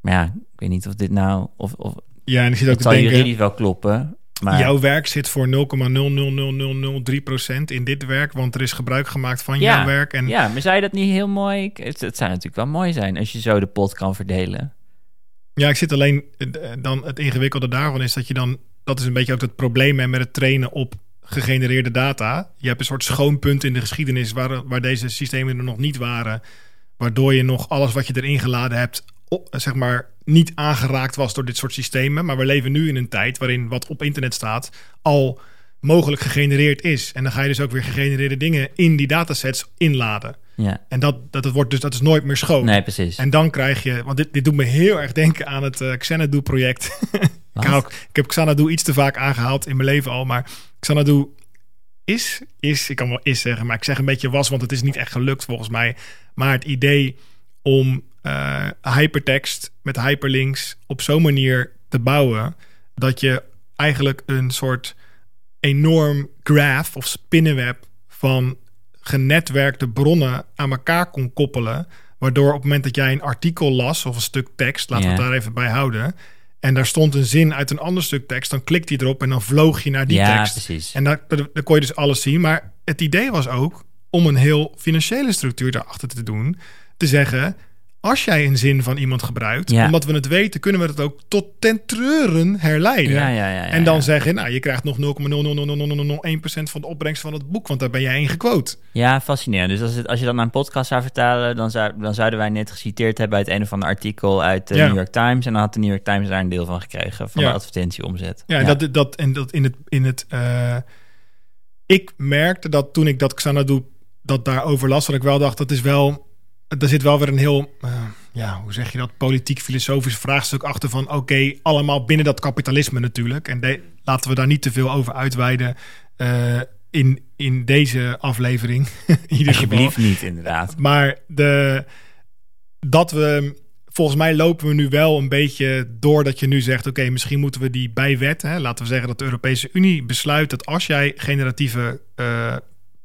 Maar ja, ik weet niet of dit nou of, of ja en ik zit ook het te zal denken. juridisch wel kloppen. Maar Jouw werk zit voor 0,00003% in dit werk, want er is gebruik gemaakt van Ja, jouw werk. En ja, maar zou je dat niet heel mooi? Het, het zou natuurlijk wel mooi zijn als je zo de pot kan verdelen. ja, ik zit alleen eh, dan het ingewikkelde daarvan is dat je dan, dat is een beetje ook het probleem hè, met het trainen op gegenereerde data. Je hebt een soort schoonpunt in de geschiedenis waar, waar deze systemen er nog niet waren, waardoor je nog alles wat je erin geladen hebt, op, zeg maar, niet aangeraakt was door dit soort systemen. Maar we leven nu in een tijd waarin wat op internet staat al mogelijk gegenereerd is. En dan ga je dus ook weer gegenereerde dingen in die datasets inladen. Ja, En dat, dat, het wordt dus, dat is nooit meer schoon. nee, precies. En dan krijg je, want dit, dit doet me heel erg denken aan het eh Xanadu-project. Ik, ook- ik heb Xanadu iets te vaak aangehaald in mijn leven al. Maar Xanadu is, is, ik kan wel is zeggen, maar ik zeg een beetje was, want het is niet echt gelukt volgens mij. Maar het idee om eh, hypertext met hyperlinks op zo'n manier te bouwen dat je eigenlijk een soort enorm graph of spinnenweb van genetwerkte bronnen aan elkaar kon koppelen. Waardoor op het moment dat jij een artikel las of een stuk tekst, laten we het daar even bij houden. En daar stond een zin uit een ander stuk tekst, dan klikte je erop en dan vloog je naar die ja, tekst. precies. En daar, daar kon je dus alles zien. Maar het idee was ook om een heel financiële structuur daarachter te doen. Te zeggen, als jij een zin van iemand gebruikt, Ja. omdat we het weten, kunnen we het ook tot ten treuren herleiden. Ja, ja, en dan zeggen, nou, je krijgt nog 0,00001% van de opbrengst van het boek, want daar ben jij in gequote. Ja, fascinerend. Dus als, het, als je dat naar een podcast zou vertalen, dan, zou, dan zouden wij net geciteerd hebben uit een of ander artikel uit de. New York Times. En dan had de New York Times daar een deel van gekregen van de advertentieomzet. Ja, en Dat, dat, en dat in het. In het eh, ik merkte dat toen ik dat Xanadu dat daarover las, dat ik wel dacht, dat is wel. Er zit wel weer een heel. eh, ja, hoe zeg je dat? Politiek-filosofisch vraagstuk achter van. Oké, allemaal binnen dat kapitalisme natuurlijk. En de- laten we daar niet te veel over uitweiden. eh, in, in deze aflevering. in ieder geval. Alsjeblieft niet, inderdaad. Maar de, dat we, volgens mij lopen we nu wel een beetje door dat je nu zegt: oké, misschien moeten we die bijwet, hè, laten we zeggen dat de Europese Unie besluit dat als jij generatieve eh,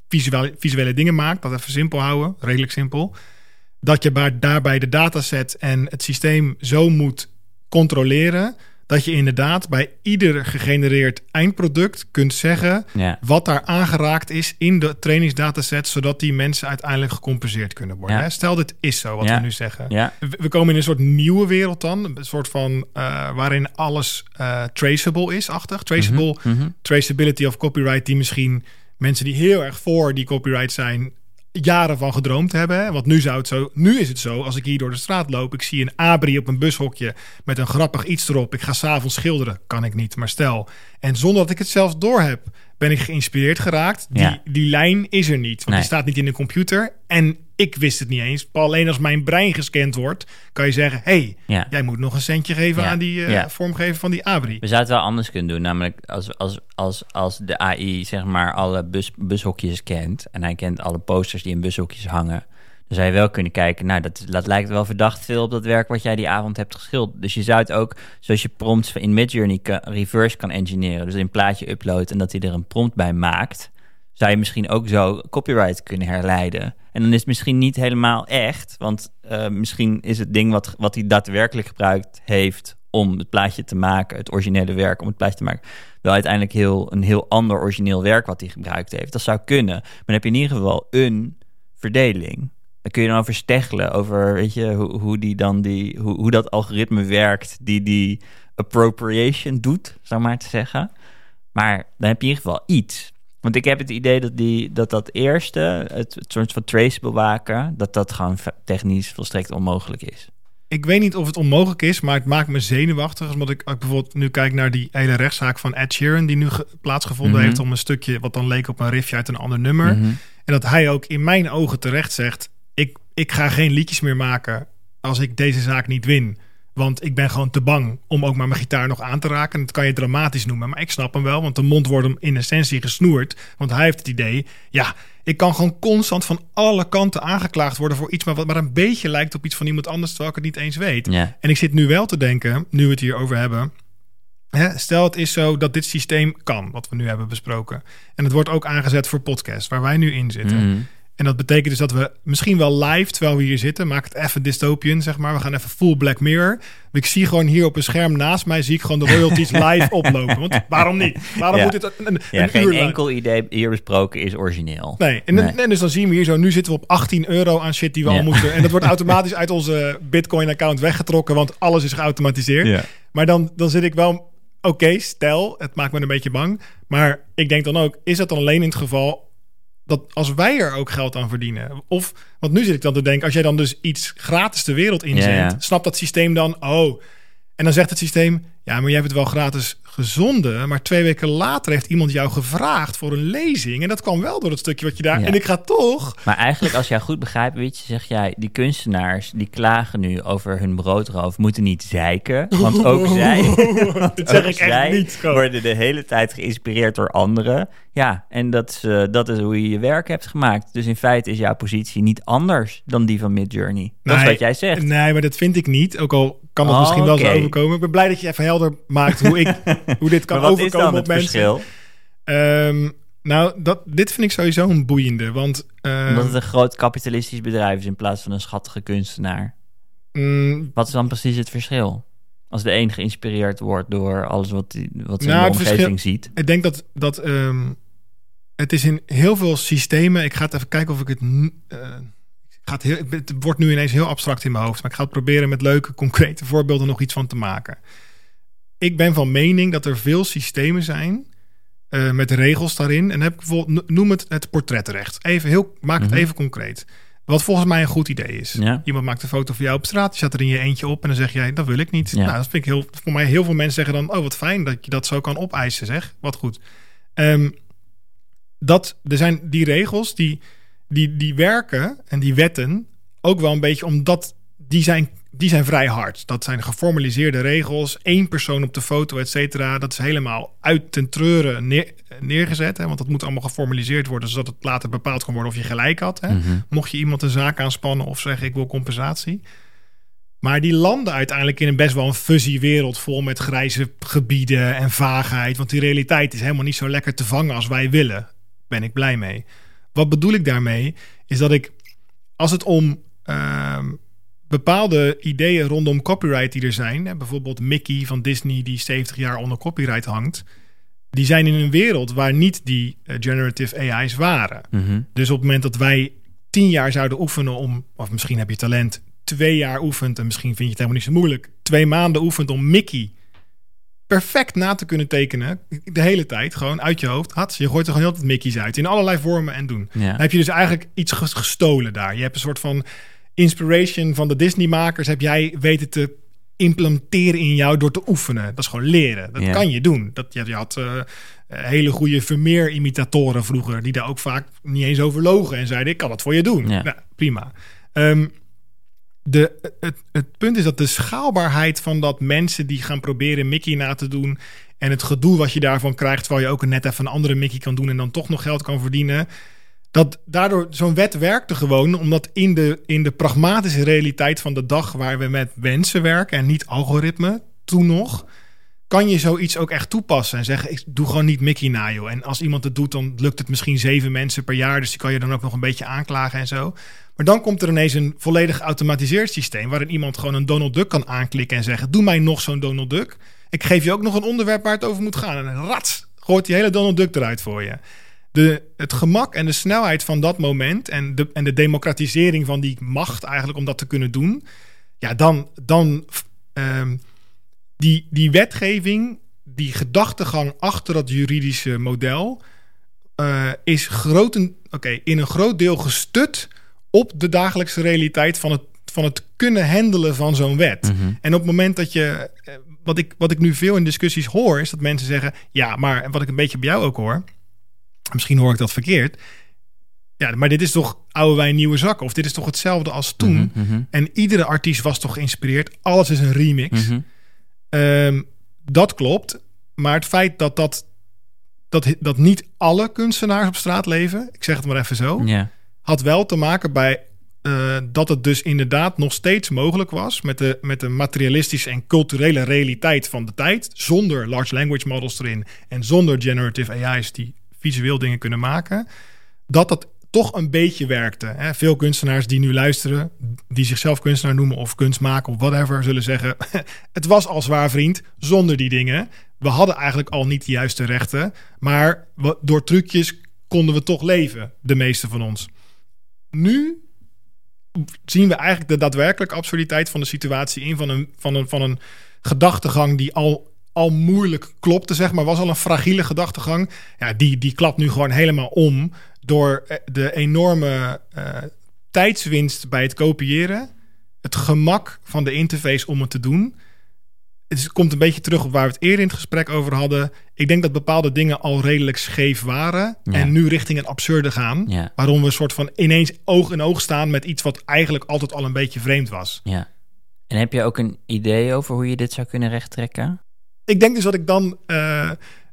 visuele, visuele dingen maakt, dat even simpel houden, redelijk simpel, dat je bij, daarbij de dataset en het systeem zo moet controleren. Dat je inderdaad bij ieder gegenereerd eindproduct kunt zeggen Ja. wat daar aangeraakt is in de trainingsdataset, zodat die mensen uiteindelijk gecompenseerd kunnen worden. Ja. Stel, dit is zo wat Ja. we nu zeggen. We komen in een soort nieuwe wereld dan, een soort van eh, waarin alles eh, traceable is, achtig. Traceable, Mhm. traceability of copyright, die misschien mensen die heel erg voor die copyright zijn, jaren van gedroomd hebben. Hè? Want nu zou het zo, nu is het zo, als ik hier door de straat loop, ik zie een abri op een bushokje met een grappig iets erop. Ik ga s'avonds schilderen, kan ik niet, maar stel. En zonder dat ik het zelfs door heb, ben ik geïnspireerd geraakt. Die, Ja. die lijn is er niet, want Nee. die staat niet in de computer. En ik wist het niet eens. Alleen als mijn brein gescand wordt, kan je zeggen: hey, Ja. jij moet nog een centje geven Ja. aan die Ja. vormgever van die abri. We zouden het wel anders kunnen doen. Namelijk als, als, als, als de AI zeg maar alle bus, bushokjes kent... en hij kent alle posters die in bushokjes hangen... dan zou je wel kunnen kijken... nou, dat, dat lijkt wel verdacht veel op dat werk wat jij die avond hebt geschilderd. Dus je zou het ook, zoals je prompts in Midjourney reverse kan engineeren... dus een plaatje uploadt en dat hij er een prompt bij maakt... zou je misschien ook zo copyright kunnen herleiden. En dan is het misschien niet helemaal echt... want eh, misschien is het ding wat, wat hij daadwerkelijk gebruikt heeft om het plaatje te maken, het originele werk om het plaatje te maken, wel uiteindelijk heel, een heel ander origineel werk wat hij gebruikt heeft. Dat zou kunnen. Maar dan heb je in ieder geval een verdeling. Dan kun je dan over steggelen, over weet je, hoe, hoe, die dan die, hoe, hoe dat algoritme werkt, die die appropriation doet, zou maar te zeggen. Maar dan heb je in ieder geval iets. Want ik heb het idee dat die, dat, dat eerste, het, het soort van trace bewaken, dat dat gewoon technisch volstrekt onmogelijk is. Ik weet niet of het onmogelijk is, maar het maakt me zenuwachtig. Omdat ik, bijvoorbeeld nu kijk naar die hele rechtszaak van Ed Sheeran... die nu ge- plaatsgevonden Mhm. heeft om een stukje... wat dan leek op een riffje uit een ander nummer. Mhm. En dat hij ook in mijn ogen terecht zegt... Ik, ga geen liedjes meer maken als ik deze zaak niet win. Want ik ben gewoon te bang om ook maar mijn gitaar nog aan te raken. Dat kan je dramatisch noemen, maar ik snap hem wel. Want de mond wordt hem in essentie gesnoerd. Want hij heeft het idee... Ja, ik kan gewoon constant van alle kanten aangeklaagd worden... voor iets maar wat maar een beetje lijkt op iets van iemand anders... terwijl ik het niet eens weet. Ja. En ik zit nu wel te denken, nu we het hier over hebben. Hè, stel het is zo dat dit systeem kan, wat we nu hebben besproken. En het wordt ook aangezet voor podcast, waar wij nu in zitten. Mhm. En dat betekent dus dat we misschien wel live, terwijl we hier zitten, maak het even dystopian, zeg maar. We gaan even full Black Mirror. Ik zie gewoon hier op een scherm naast mij, zie ik gewoon de royalties live oplopen. Want waarom niet? Waarom Ja. moet het een, een, Ja, een geen lang? enkel idee hier besproken is origineel. Nee, en, Nee. en dus dan zien we hier zo, nu zitten we op 18 euro aan shit die we Ja. al moeten. En dat wordt automatisch uit onze Bitcoin-account weggetrokken, want alles is geautomatiseerd. Maar dan, dan zit ik wel, oké, stel, het maakt me een beetje bang. Maar ik denk dan ook, is dat dan alleen in het geval dat als wij er ook geld aan verdienen? Of, want nu zit ik dan te denken, als jij dan dus iets gratis de wereld inzendt, Ja, ja. snapt dat systeem dan, oh, En dan zegt het systeem, ja, maar jij hebt het wel gratis gezonden. Maar twee weken later heeft iemand jou gevraagd voor een lezing. En dat kwam wel door het stukje wat je daar... Ja. En ik ga toch... Maar eigenlijk, als jij goed begrijpt, weet je, zeg jij, die kunstenaars die klagen nu over hun broodroof, moeten niet zeiken. Want ook zij, Dit zeg ik echt niet. Ko. worden de hele tijd geïnspireerd door anderen. Ja, en dat is, eh, dat is hoe je je werk hebt gemaakt. Dus in feite is jouw positie niet anders dan die van Midjourney. Dat is wat jij zegt. Nee, maar dat vind ik niet. Ook al kan het Oh, misschien wel zo overkomen. Ik ben blij dat je even helder maakt hoe, ik, hoe dit kan overkomen op mensen. Ehm, nou, dat, dit vind ik sowieso een boeiende. Want ehm, Omdat het een groot kapitalistisch bedrijf is in plaats van een schattige kunstenaar. mm, Wat is dan precies het verschil? Als de een geïnspireerd wordt door alles wat, die, wat ze Nou, in de omgeving verschil- ziet. ik denk dat, dat ehm, het is in heel veel systemen. Ik ga het even kijken of ik het. n- ik ga het, heel, het wordt nu ineens heel abstract in mijn hoofd. Maar ik ga het proberen met leuke, concrete voorbeelden nog iets van te maken. Ik ben van mening dat er veel systemen zijn. eh, met regels daarin. En heb ik bijvoorbeeld, noem het het portretrecht. Even heel, maak het Mhm. even concreet. Wat volgens mij een goed idee is. Ja. Iemand maakt een foto van jou op straat. Je zet er in je eentje op. En dan zeg jij, dat wil ik niet. Ja. Nou, dat vind ik heel... Voor mij heel veel mensen zeggen dan... Oh, wat fijn dat je dat zo kan opeisen, zeg. Wat goed. Ehm, dat, er zijn die regels, die, die, die werken en die wetten... ook wel een beetje omdat die zijn, die zijn vrij hard. Dat zijn geformaliseerde regels. één persoon op de foto, et cetera. Dat is helemaal uit ten treuren neer, neergezet. Hè, want dat moet allemaal geformaliseerd worden... zodat het later bepaald kan worden of je gelijk had. Hè. Mhm. Mocht je iemand een zaak aanspannen of zeggen ik wil compensatie. Maar die landen uiteindelijk in een best wel een fuzzy wereld vol met grijze gebieden en vaagheid. Want die realiteit is helemaal niet zo lekker te vangen als wij willen. Ben ik blij mee. Wat bedoel ik daarmee? Is dat ik, als het om ehm, bepaalde ideeën rondom copyright die er zijn, bijvoorbeeld Mickey van Disney die 70 jaar onder copyright hangt, die zijn in een wereld waar niet die eh, generative AI's waren. Mhm. Dus op het moment dat wij tien jaar zouden oefenen om, of misschien heb je talent, twee jaar oefent en misschien vind je het helemaal niet zo moeilijk, twee maanden oefent om Mickey perfect na te kunnen tekenen, de hele tijd, gewoon uit je hoofd. Had, je gooit er gewoon heel tijd Mickey's uit in allerlei vormen en doen. Ja. Dan heb je dus eigenlijk iets ges- gestolen daar. Je hebt een soort van inspiration van de Disney-makers, heb jij weten te implementeren in jou door te oefenen. Dat is gewoon leren. Dat kan je doen. Dat, je, je had eh, hele goede Vermeer-imitatoren vroeger, die daar ook vaak niet eens over logen en zeiden: Ik kan het voor je doen. Nou, prima. Ehm, de, het, het punt is dat de schaalbaarheid van dat mensen die gaan proberen Mickey na te doen. en het gedoe wat je daarvan krijgt, terwijl je ook net even een andere Mickey kan doen en dan toch nog geld kan verdienen. Dat daardoor zo'n wet werkte gewoon, omdat in de, in de pragmatische realiteit van de dag waar we met mensen werken en niet algoritme, toen nog, kan je zoiets ook echt toepassen en zeggen: Ik doe gewoon niet Mickey na. En als iemand het doet, dan lukt het misschien zeven mensen per jaar, dus die kan je dan ook nog een beetje aanklagen en zo. Maar dan komt er ineens een volledig geautomatiseerd systeem waarin iemand gewoon een Donald Duck kan aanklikken en zeggen: Doe mij nog zo'n Donald Duck. Ik geef je ook nog een onderwerp waar het over moet gaan. En rats, gooit die hele Donald Duck eruit voor je. De, het gemak en de snelheid van dat moment en de, en de democratisering van die macht eigenlijk om dat te kunnen doen. Ja, dan, dan ehm, die, die wetgeving, die gedachtegang achter dat juridische model, eh, is groten, oké, in een groot deel gestut op de dagelijkse realiteit van het, van het kunnen handelen van zo'n wet. Mhm. En op het moment dat je, eh, wat ik, wat ik nu veel in discussies hoor, is dat mensen zeggen, ja, maar en wat ik een beetje bij jou ook hoor, misschien hoor ik dat verkeerd. Ja, maar dit is toch oude wijn, nieuwe zakken? Of dit is toch hetzelfde als toen? Mhm, mhm, En iedere artiest was toch geïnspireerd? Alles is een remix. mhm. Ehm, dat klopt. Maar het feit dat, dat, dat, dat niet alle kunstenaars op straat leven, ik zeg het maar even zo, had wel te maken bij eh, dat het dus inderdaad nog steeds mogelijk was met de, met de materialistische en culturele realiteit van de tijd, zonder large language models erin en zonder generative AI's die visueel dingen kunnen maken, dat dat toch een beetje werkte. Hè? Veel kunstenaars die nu luisteren, die zichzelf kunstenaar noemen of kunst maken of whatever, zullen zeggen: het was al zwaar vriend zonder die dingen. We hadden eigenlijk al niet de juiste rechten, maar door trucjes konden we toch leven, de meeste van ons. Nu zien we eigenlijk de daadwerkelijke absurditeit van de situatie in van een, van een, van een gedachtegang die al, al moeilijk klopte, zeg maar, was al een fragiele gedachtegang. Ja, die, die klapt nu gewoon helemaal om door eh, de enorme eh, tijdswinst bij het kopiëren, het gemak van de interface om het te doen. het komt een beetje terug op waar we het eerder in het gesprek over hadden. Ik denk dat bepaalde dingen al redelijk scheef waren. Ja. En nu richting het absurde gaan. Ja. Waarom we een soort van ineens oog in oog staan met iets wat eigenlijk altijd al een beetje vreemd was. Ja. En heb je ook een idee over hoe je dit zou kunnen rechttrekken? Ik denk dus dat ik dan eh,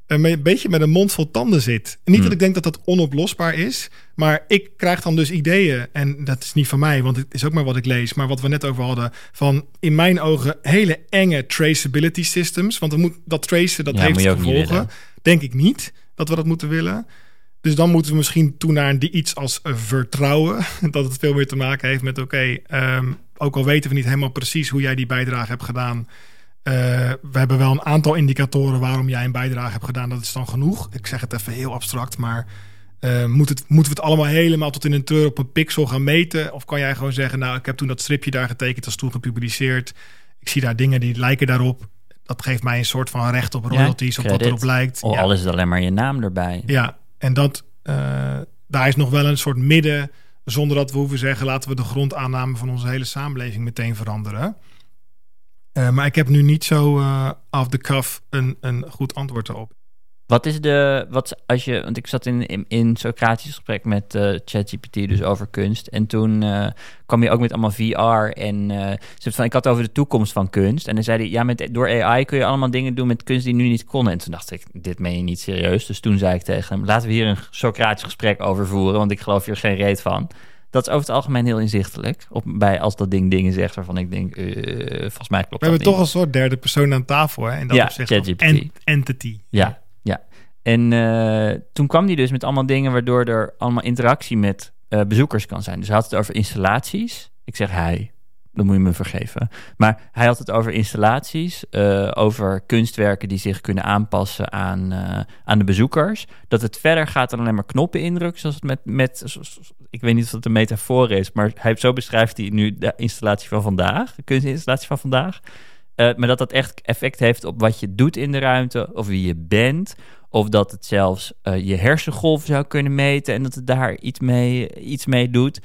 een beetje met een mond vol tanden zit. Niet Hmm. dat ik denk dat dat onoplosbaar is, maar ik krijg dan dus ideeën. En dat is niet van mij, want het is ook maar wat ik lees. Maar wat we net over hadden, van in mijn ogen hele enge traceability systems. Want er moet, dat tracen, dat Ja, heeft niet gevolgen. Denk ik niet dat we dat moeten willen. Dus dan moeten we misschien toe naar die iets als vertrouwen. Dat het veel meer te maken heeft met: oké, ehm, ook al weten we niet helemaal precies hoe jij die bijdrage hebt gedaan. Eh, we hebben wel een aantal indicatoren waarom jij een bijdrage hebt gedaan. Dat is dan genoeg. Ik zeg het even heel abstract, maar eh, moet het, moeten we het allemaal helemaal tot in een treur op een pixel gaan meten? Of kan jij gewoon zeggen: Nou, ik heb toen dat stripje daar getekend, dat is toen gepubliceerd. Ik zie daar dingen die lijken daarop. Dat geeft mij een soort van recht op royalties, op wat erop lijkt. Of Ja. al is het alleen maar je naam erbij. Ja, en dat, eh, daar is nog wel een soort midden, zonder dat we hoeven zeggen, laten we de grondaanname van onze hele samenleving meteen veranderen. Eh, maar ik heb nu niet zo eh off the cuff een, een goed antwoord erop. Wat is de, wat als je, want ik zat in, in, Socratisch gesprek met eh, ChatGPT dus over kunst. En toen kwam je ook met allemaal VR en soort van, ik had het over de toekomst van kunst. En dan zei hij, ja, met, door AI kun je allemaal dingen doen met kunst die nu niet konden. En toen dacht ik, dit meen je niet serieus. Dus toen zei ik tegen hem, laten we hier een Socratisch gesprek over voeren, want ik geloof hier geen reet van. Dat is over het algemeen heel inzichtelijk. Op, bij als dat ding dingen zegt waarvan ik denk, eh, volgens mij klopt We hebben toch een soort derde persoon aan tafel, hè? In dat Ja, opzicht. En, entity. Ja, ja. En eh, toen kwam hij dus met allemaal dingen waardoor er allemaal interactie met eh, bezoekers kan zijn. Dus hij had het over installaties. Ik zeg hij, dan moet je me vergeven. Maar hij had het over installaties, eh, over kunstwerken die zich kunnen aanpassen aan, eh, aan de bezoekers. Dat het verder gaat dan alleen maar knoppen indrukken, zoals het met, met ik weet niet of dat een metafoor is, maar hij, zo beschrijft hij nu de installatie van vandaag, de kunstinstallatie van vandaag. Eh, maar dat dat echt effect heeft op wat je doet in de ruimte, of wie je bent, of dat het zelfs je hersengolven zou kunnen meten en dat het daar iets mee, iets mee doet.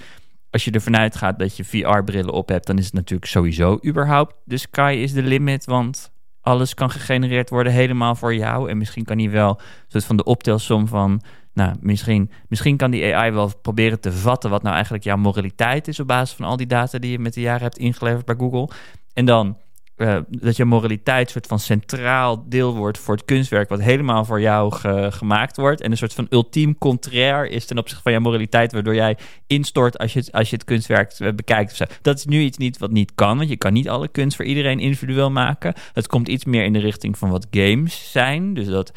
Als je ervan uitgaat dat je VR-brillen op hebt, dan is het natuurlijk sowieso überhaupt de sky is the limit, want alles kan gegenereerd worden helemaal voor jou. En misschien kan hij wel een soort van de optelsom van, nou, misschien, misschien kan die AI wel proberen te vatten wat nou eigenlijk jouw moraliteit is op basis van al die data die je met de jaren hebt ingeleverd bij Google. En dan eh, dat je moraliteit soort van centraal deel wordt voor het kunstwerk wat helemaal voor jou ge- gemaakt wordt. En een soort van ultiem contrair is ten opzichte van jouw moraliteit, waardoor jij instort als je het, als je het kunstwerk eh, bekijkt. Dat is nu iets niet wat niet kan, want je kan niet alle kunst voor iedereen individueel maken. Het komt iets meer in de richting van wat games zijn. Dus dat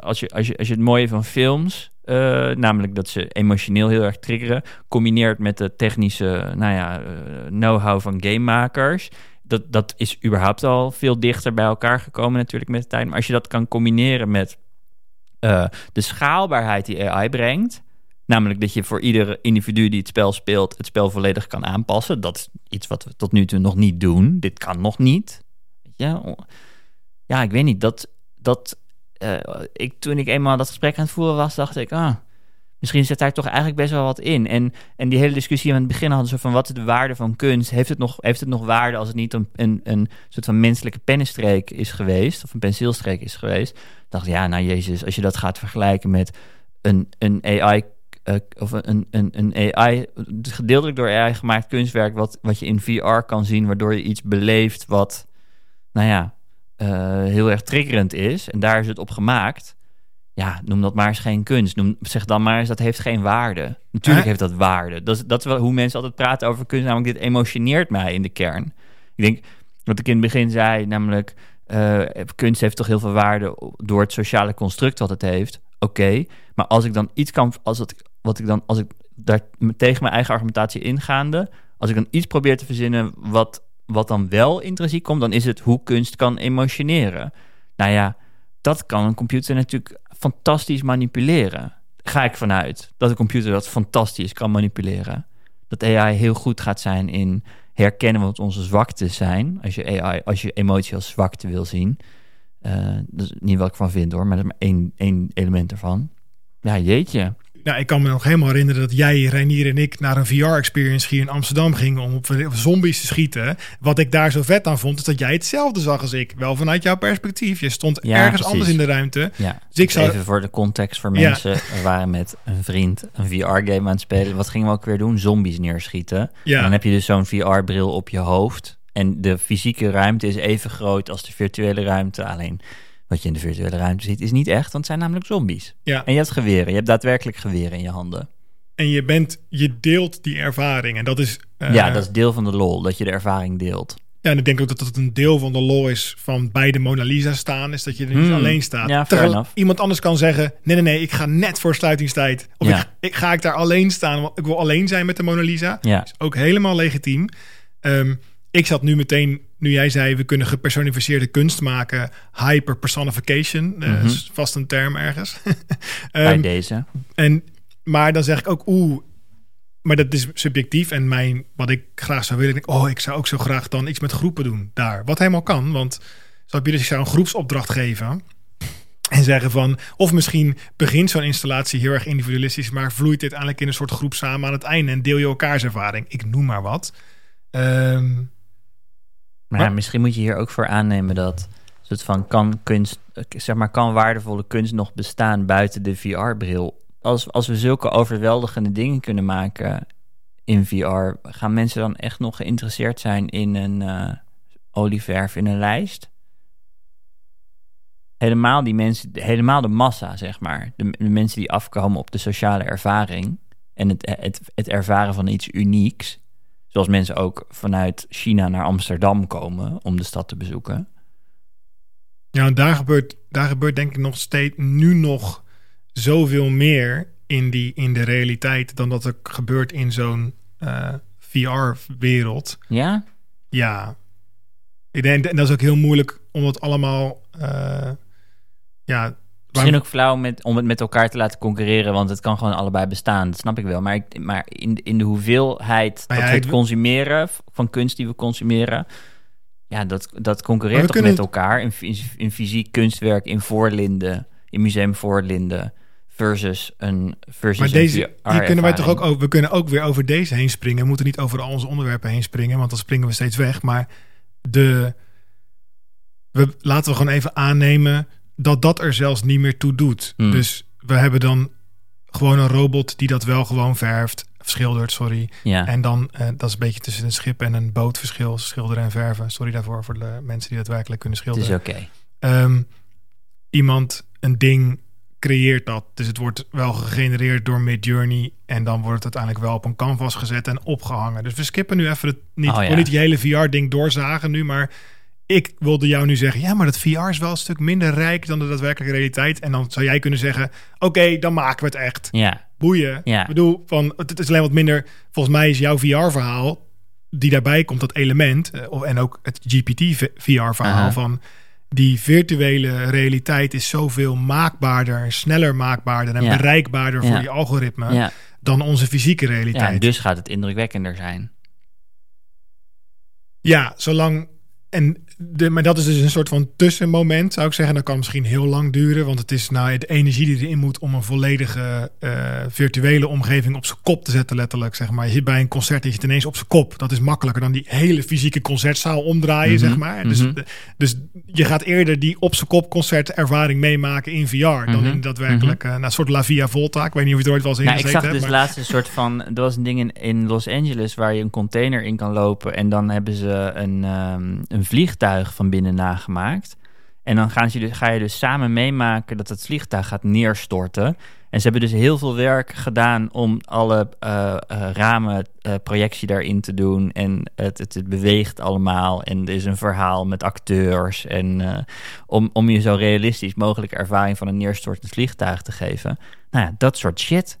als, je, als, je, als je het mooie van films, eh, namelijk dat ze emotioneel heel erg triggeren, combineert met de technische nou ja, eh, know-how van gamemakers. Dat, dat is überhaupt al veel dichter bij elkaar gekomen natuurlijk met de tijd. Maar als je dat kan combineren met eh, de schaalbaarheid die AI brengt... Namelijk dat je voor iedere individu die het spel speelt... het spel volledig kan aanpassen. Dat is iets wat we tot nu toe nog niet doen. Dit kan nog niet. Ja, ja ik weet niet. Dat, dat, eh, ik, toen ik eenmaal dat gesprek aan het voeren was, dacht ik... Ah, misschien zit daar toch eigenlijk best wel wat in. En, en die hele discussie aan het begin hadden... Zo van wat is de waarde van kunst? Heeft het nog, heeft het nog waarde als het niet een, een, een soort van menselijke pennenstreek is geweest... of een penseelstreek is geweest? Ik dacht, ja, nou jezus, als je dat gaat vergelijken met een, een AI... eh, of een, een, een AI, gedeeltelijk door AI gemaakt kunstwerk... Wat, wat je in VR kan zien, waardoor je iets beleeft wat... nou ja, eh, heel erg triggerend is. En daar is het op gemaakt ja, noem dat maar eens geen kunst. Noem, zeg dan maar eens, dat heeft geen waarde. Natuurlijk heeft dat waarde. Dat is, dat is wel hoe mensen altijd praten over kunst. Namelijk, dit emotioneert mij in de kern. Ik denk, wat ik in het begin zei, namelijk... eh, kunst heeft toch heel veel waarde door het sociale construct wat het heeft. Oké, maar als ik dan iets kan... Als het, wat ik dan, als ik daar tegen mijn eigen argumentatie ingaande... Als ik dan iets probeer te verzinnen wat, wat dan wel intrinsiek komt... dan is het hoe kunst kan emotioneren. Nou ja, dat kan een computer natuurlijk fantastisch manipuleren. Ga ik vanuit dat een computer dat fantastisch kan manipuleren. Dat AI heel goed gaat zijn in herkennen wat onze zwaktes zijn. Als je AI, als je emotie als zwakte wil zien. Eh, dat is niet wat ik van vind hoor, maar dat is maar één, één element ervan. Ja, jeetje. Nou, ik kan me nog helemaal herinneren dat jij, Reinier en ik naar een VR-experience hier in Amsterdam gingen om op zombies te schieten. Wat ik daar zo vet aan vond, is dat jij hetzelfde zag als ik. Wel vanuit jouw perspectief. Je stond Ja, ergens precies. anders in de ruimte. Ja, Dus ik zou, even voor de context voor Ja. mensen. We waren met een vriend een VR-game aan het spelen. Wat gingen we ook weer doen? Zombies neerschieten. Ja. En dan heb je dus zo'n VR-bril op je hoofd. En de fysieke ruimte is even groot als de virtuele ruimte. Alleen wat je in de virtuele ruimte ziet is niet echt, want het zijn namelijk zombies. ja. En je hebt geweren. Je hebt daadwerkelijk geweren in je handen. En je bent, je deelt die ervaring. En dat is. eh, ja, dat is deel van de lol, dat je de ervaring deelt. Ja, en ik denk ook dat dat een deel van de lol is van bij de Mona Lisa staan, is dat je er niet Hmm. alleen staat. Ja, Terwijl iemand anders kan zeggen: nee, nee, nee, ik ga net voor sluitingstijd. Of Ja. ik, ik ga ik daar alleen staan, want ik wil alleen zijn met de Mona Lisa. Ja, Is ook helemaal legitiem. Ehm, ik zat nu meteen, nu jij zei, we kunnen gepersonificeerde kunst maken, hyper personification, eh, Mhm. vast een term ergens. bij Ehm, deze. en, maar dan zeg ik ook, oeh, maar dat is subjectief. En mijn, wat ik graag zou willen, ik denk, oh, ik zou ook zo graag dan iets met groepen doen daar. Wat helemaal kan, want snap je, dus ik zou een groepsopdracht geven. En zeggen van, of misschien begint zo'n installatie heel erg individualistisch, maar vloeit dit uiteindelijk in een soort groep samen aan het einde en deel je elkaars ervaring. Ik noem maar wat. Ehm, Maar ja, misschien moet je hier ook voor aannemen dat soort van kan kunst, zeg maar, kan waardevolle kunst nog bestaan buiten de VR-bril. Als, als we zulke overweldigende dingen kunnen maken in VR, gaan mensen dan echt nog geïnteresseerd zijn in een eh olieverf in een lijst? Helemaal die mensen, helemaal de massa, zeg maar. De, de mensen die afkomen op de sociale ervaring en het, het, het ervaren van iets unieks. Zoals mensen ook vanuit China naar Amsterdam komen om de stad te bezoeken. Ja, daar gebeurt, daar gebeurt denk ik nog steeds nu nog zoveel meer in, die, in de realiteit dan dat er gebeurt in zo'n eh, VR-wereld. Ja? Ja, ik denk, en dat is ook heel moeilijk om het allemaal, eh, ja, Misschien ook flauw met, om het met elkaar te laten concurreren, want het kan gewoon allebei bestaan. Dat snap ik wel. Maar, ik, maar in, in de hoeveelheid dat ja, we het consumeren, van kunst die we consumeren, ja, dat, dat concurreert toch met elkaar. In, in, in fysiek kunstwerk in Voorlinden, in Museum Voorlinden, versus een versus Maar deze, hier kunnen wij toch ook over, we kunnen ook weer over deze heen springen. We moeten niet over al onze onderwerpen heen springen, want dan springen we steeds weg. Maar de, we, laten we gewoon even aannemen dat dat er zelfs niet meer toe doet. Hmm. Dus we hebben dan gewoon een robot die dat wel gewoon verft, schildert, sorry. Ja. En dan, eh, dat is een beetje tussen een schip en een boot verschil, schilderen en verven. Sorry daarvoor voor de mensen die daadwerkelijk kunnen het schilderen is oké. ehm, iemand een ding creëert dat. Dus het wordt wel gegenereerd door Midjourney. En dan wordt het uiteindelijk wel op een canvas gezet en opgehangen. Dus we skippen nu even het niet, Oh, ja. niet die hele VR-ding doorzagen nu. Maar ik wilde jou nu zeggen: ja, maar dat VR is wel een stuk minder rijk dan de daadwerkelijke realiteit. En dan zou jij kunnen zeggen: oké, dan maken we het echt. Ja, Boeien. Ja. Ik bedoel, van, het is alleen wat minder. Volgens mij is jouw VR-verhaal. Die daarbij komt, dat element. eh, En ook het GPT-VR-verhaal van. Die virtuele realiteit is zoveel maakbaarder, sneller maakbaarder en Ja. bereikbaarder voor Ja. die algoritme ja. dan onze fysieke realiteit. dus gaat het indrukwekkender zijn. Ja, zolang. En de, maar dat is dus een soort van tussenmoment, zou ik zeggen. Dat kan misschien heel lang duren, want het is nou de energie die erin moet om een volledige eh, virtuele omgeving op zijn kop te zetten, letterlijk. Zeg maar. Je zit bij een concert, je zit ineens op zijn kop. Dat is makkelijker dan die hele fysieke concertzaal omdraaien, Mhm, zeg maar. Dus, mhm. dus je gaat eerder die op zijn kop concertervaring meemaken in VR dan Mhm, in daadwerkelijk nou, een soort La Via Volta. Ik weet niet of je er ooit wel eens in Nou, ik zag hebt, dus maar- laatst een soort van. Er was een ding in, in Los Angeles waar je een container in kan lopen. En dan hebben ze een, ehm, een vliegtuig van binnen nagemaakt. En dan gaan ze, dus- ga je dus samen meemaken dat het vliegtuig gaat neerstorten. En ze hebben dus heel veel werk gedaan om alle eh, eh, ramen eh, projectie daarin te doen. En het, het, het beweegt allemaal. En er is een verhaal met acteurs. En om, om je zo realistisch mogelijke ervaring van een neerstortend vliegtuig te geven. Nou ja, dat soort shit.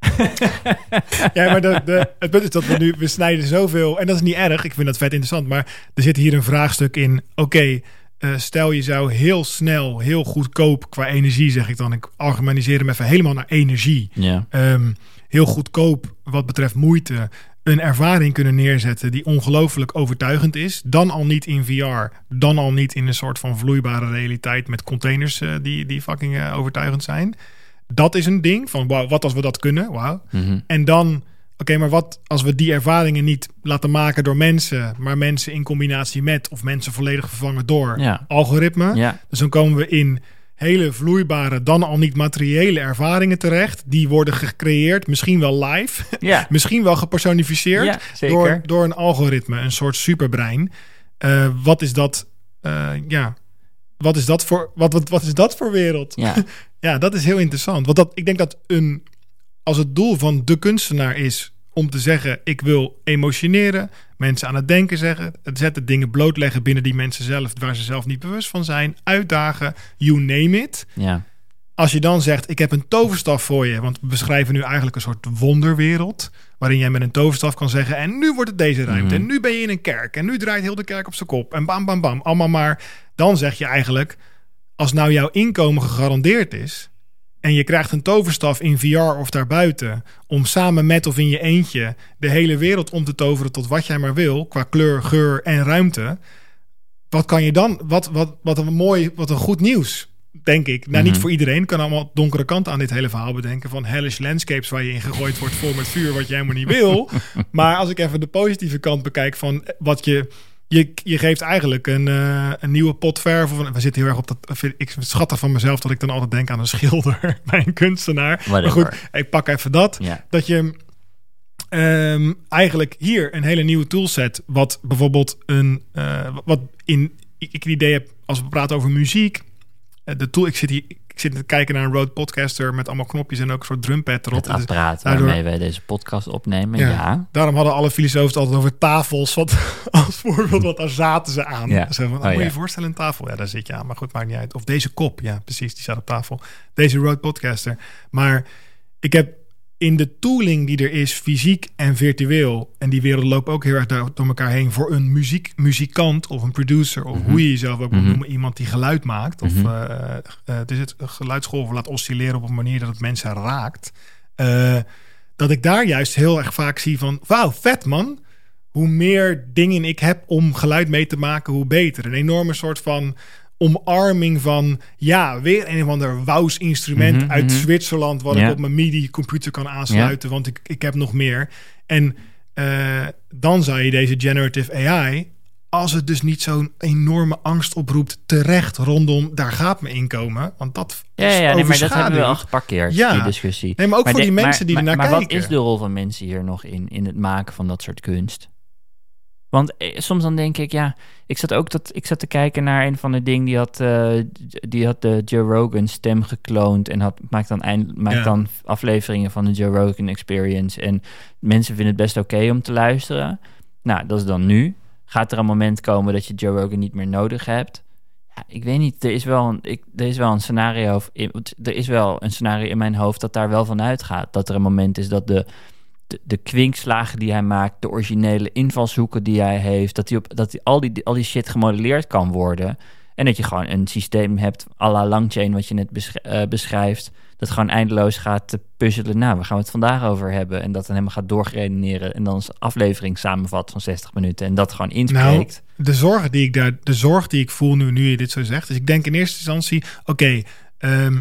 Ja, maar de, de, het punt is dat we nu, we snijden zoveel, en dat is niet erg, ik vind dat vet interessant, maar er zit hier een vraagstuk in, oké, eh, stel je zou heel snel, heel goedkoop qua energie, zeg ik dan, ik algemeniseer hem even helemaal naar energie, Ja. Ehm, heel goedkoop wat betreft moeite, een ervaring kunnen neerzetten die ongelooflijk overtuigend is, dan al niet in VR, dan al niet in een soort van vloeibare realiteit met containers eh, die, die fucking eh, overtuigend zijn. Dat is een ding van wauw, wat als we dat kunnen? Wauw. Mhm. En dan, oké, maar wat als we die ervaringen niet laten maken door mensen, maar mensen in combinatie met of mensen volledig vervangen door Ja. algoritme? Ja. Dus dan komen we in hele vloeibare, dan al niet materiële ervaringen terecht. Die worden gecreëerd, misschien wel live, Ja. misschien wel gepersonificeerd Ja, door, door een algoritme, een soort superbrein. Eh, wat is dat? eh, ja, wat is dat voor? Wat, wat, wat is dat voor wereld? Ja. Ja, dat is heel interessant. Want dat, ik denk dat een, als het doel van de kunstenaar is om te zeggen: ik wil emotioneren, mensen aan het denken zeggen, het zetten, dingen blootleggen binnen die mensen zelf, waar ze zelf niet bewust van zijn, uitdagen, you name it. ja. Als je dan zegt: ik heb een toverstaf voor je, want we beschrijven nu eigenlijk een soort wonderwereld. Waarin jij met een toverstaf kan zeggen: En nu wordt het deze ruimte. Mhm. En nu ben je in een kerk. En nu draait heel de kerk op zijn kop. En bam, bam, bam. Allemaal maar. Dan zeg je eigenlijk: Als nou jouw inkomen gegarandeerd is. En je krijgt een toverstaf in VR of daarbuiten. Om samen met of in je eentje de hele wereld om te toveren tot wat jij maar wil. Qua kleur, geur en ruimte. Wat kan je dan? Wat, wat, wat een mooi, wat een goed nieuws. Denk ik. Nou, niet Mhm. voor iedereen. Ik kan allemaal donkere kanten aan dit hele verhaal bedenken. Van hellish landscapes waar je in gegooid wordt vol met vuur. Wat je helemaal niet wil. maar als ik even de positieve kant bekijk van wat je. Je, je geeft eigenlijk een, eh, een nieuwe pot verf. Of we zitten heel erg op dat. Ik schat er van mezelf dat ik dan altijd denk aan een schilder bij een kunstenaar. Maar goed, ik pak even dat. Dat je ehm, eigenlijk hier een hele nieuwe toolset. Wat bijvoorbeeld een. eh, wat in. Ik, ik het idee heb als we praten over muziek. Eh, de tool. Ik zit hier. Ik zit te kijken naar een Rode Podcaster met allemaal knopjes en ook een soort drumpad erop. Het Dus apparaat daardoor- waarmee wij deze podcast opnemen. Ja. Ja. Daarom hadden alle filosofen het altijd over tafels. Wat, als voorbeeld, want daar zaten ze aan. Ja. Zo van, Oh, moet je ja. je voorstellen, een tafel. Ja, daar zit je aan. Maar goed, maakt niet uit. Of deze kop. Ja, precies. Die staat op tafel. Deze Rode Podcaster. Maar ik heb in de tooling die er is, fysiek en virtueel. En die wereld loopt ook heel erg door, door elkaar heen. Voor een muziek, muzikant of een producer. Of hoe je jezelf ook Mhm. noemen. Iemand die geluid maakt. Of Mhm. eh, dus het geluidsgolven laat oscilleren op een manier dat het mensen raakt. Eh, dat ik daar juist heel erg vaak zie van... Wauw, vet man. Hoe meer dingen ik heb om geluid mee te maken, hoe beter. Een enorme soort van omarming van... Ja, weer een of ander wous instrument Mhm, uit mhm. Zwitserland... wat Ja. ik op mijn MIDI-computer kan aansluiten. Want ik, ik heb nog meer. En eh, dan zou je deze generative AI... Als het dus niet zo'n enorme angst oproept, terecht rondom daar gaat mijn inkomen. Want dat Ja, ja, nee, maar dat hebben we al geparkeerd, Ja. die discussie. Nee, maar ook voor de- die mensen die maar, ernaar maar kijken. wat is de rol van mensen hier nog in, in het maken van dat soort kunst? Want eh, soms dan denk ik, ja, ik zat ook dat, ik zat te kijken naar een van de dingen die had, eh, die had de Joe Rogan stem gekloond en had, maakt, dan eind, maakt Ja. dan afleveringen van de Joe Rogan Experience. En mensen vinden het best oké om te luisteren. Nou, dat is dan nu. Gaat er een moment komen dat je Joe Rogan niet meer nodig hebt? Ja, ik weet niet. Er is wel een, ik, er is wel een scenario. Er is wel een scenario in mijn hoofd dat daar wel van uitgaat. Dat er een moment is dat de, de, de kwinkslagen die hij maakt, de originele invalshoeken die hij heeft, dat, die op, dat die, al, die, al die shit gemodelleerd kan worden. En dat je gewoon een systeem hebt, à la Langchain, wat je net besch- eh, beschrijft. Dat gewoon eindeloos gaat te puzzelen. Nou, waar gaan we het vandaag over hebben? En dat dan helemaal gaat doorgeredeneren. En dan een aflevering samenvat van 60 minuten. En dat gewoon inspreekt. Nou, de zorg die ik daar, de zorg die ik voel nu, nu je dit zo zegt. Dus ik denk in eerste instantie, oké, ehm, eh,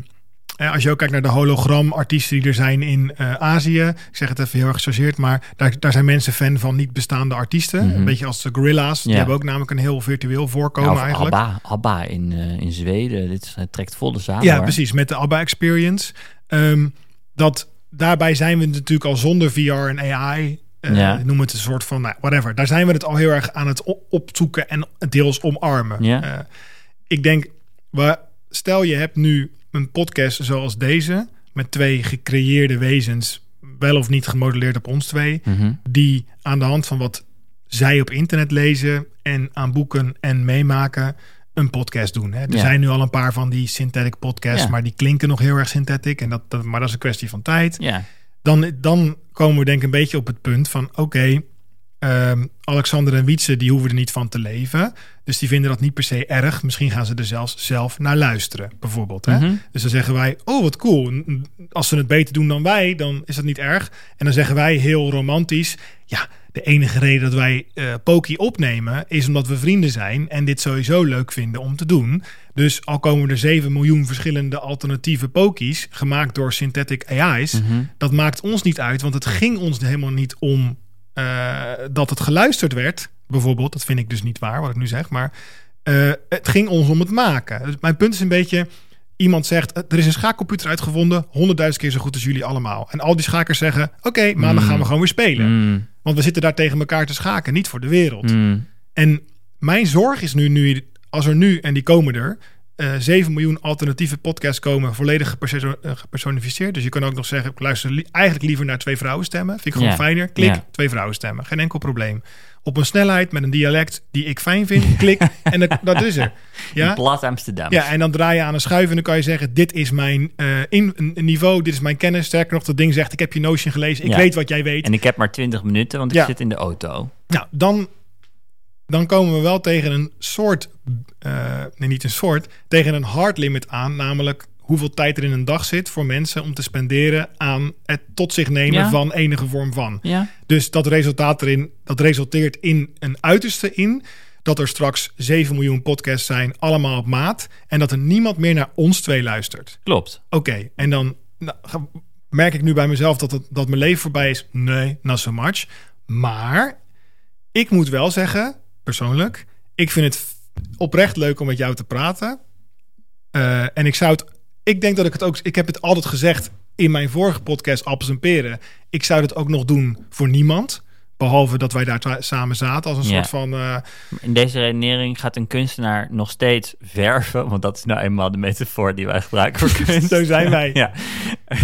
als je ook kijkt naar de hologram-artiesten die er zijn in eh, Azië. Ik zeg het even heel erg gechargeerd, maar daar, daar zijn mensen fan van niet bestaande artiesten. Mhm. Een beetje als de Gorilla's. Die Ja. hebben ook namelijk een heel virtueel voorkomen Ja, of eigenlijk. Abba, Abba in, eh, in Zweden. Dit trekt volle zaal. Ja, hoor. precies. Met de ABBA Experience. Ehm, dat, daarbij zijn we natuurlijk al zonder VR en AI. eh, Ja. Noem het een soort van, nou, whatever. Daar zijn we het al heel erg aan het op- opzoeken en deels omarmen. Ja. Eh, ik denk, stel je hebt nu een podcast zoals deze... met twee gecreëerde wezens, wel of niet gemodelleerd op ons twee... Mhm. die aan de hand van wat zij op internet lezen en aan boeken en meemaken een podcast doen. Hè. Er Ja. zijn nu al een paar van die synthetic podcasts, Ja. maar die klinken nog heel erg synthetic. En dat, dat, maar dat is een kwestie van tijd. Ja, Dan, dan komen we denk ik een beetje op het punt van oké, Ehm, Alexander en Wietse, die hoeven er niet van te leven. Dus die vinden dat niet per se erg. Misschien gaan ze er zelfs zelf naar luisteren, bijvoorbeeld. Hè? Mhm. Dus dan zeggen wij, oh wat cool. Als ze het beter doen dan wij, dan is dat niet erg. En dan zeggen wij heel romantisch, ja, de enige reden dat wij eh Poki opnemen is omdat we vrienden zijn en dit sowieso leuk vinden om te doen. Dus al komen er 7 miljoen verschillende alternatieve Pokies gemaakt door synthetic AI's, Mhm. dat maakt ons niet uit, want het ging ons helemaal niet om eh, dat het geluisterd werd, bijvoorbeeld. Dat vind ik dus niet waar, wat ik nu zeg, maar eh, het ging ons om het maken. Dus mijn punt is een beetje, iemand zegt, eh, er is een schaakcomputer uitgevonden, honderdduizend keer zo goed als jullie allemaal. En al die schakers zeggen, oké, maandag Mm. gaan we gewoon weer spelen. Mm, Want we zitten daar tegen elkaar te schaken, niet voor de wereld. mm. En mijn zorg is nu, nu als er nu, en die komen er, eh 7 miljoen alternatieve podcasts komen, volledig eh, gepersonificeerd. Dus je kan ook nog zeggen, ik luister li- eigenlijk liever naar twee vrouwen stemmen. Vind ik gewoon fijner. Klik, twee vrouwen stemmen. Geen enkel probleem. Op een snelheid met een dialect die ik fijn vind. Klik, en dat, dat is er. Ja? Plat Amsterdam. Ja, en dan draai je aan een schuif en dan kan je zeggen: Dit is mijn eh, in, niveau, dit is mijn kennis. Sterker nog, dat ding zegt: Ik heb je Notion gelezen, ik Ja. weet wat jij weet. En ik heb maar 20 minuten, want ik Ja. zit in de auto. Nou, dan, dan komen we wel tegen een soort, eh, nee, niet een soort, tegen een hard limit aan, namelijk hoeveel tijd er in een dag zit voor mensen om te spenderen aan het tot zich nemen Ja. van enige vorm van. Ja. Dus dat, resultaat erin, dat resulteert in een uiterste in dat er straks 7 miljoen podcasts zijn, allemaal op maat, en dat er niemand meer naar ons twee luistert. Klopt. Oké, en dan nou, merk ik nu bij mezelf dat, het, dat mijn leven voorbij is. Nee, not so much. Maar ik moet wel zeggen, persoonlijk, ik vind het oprecht leuk om met jou te praten. Eh, en ik zou het, ik denk dat ik het ook, ik heb het altijd gezegd in mijn vorige podcast Appels en Peren. Ik zou het ook nog doen voor niemand. Behalve dat wij daar samen zaten als een Ja. soort van... eh, In deze redenering gaat een kunstenaar nog steeds verven, want dat is nou eenmaal de metafoor die wij gebruiken voor kunst. Zo zijn wij. ja.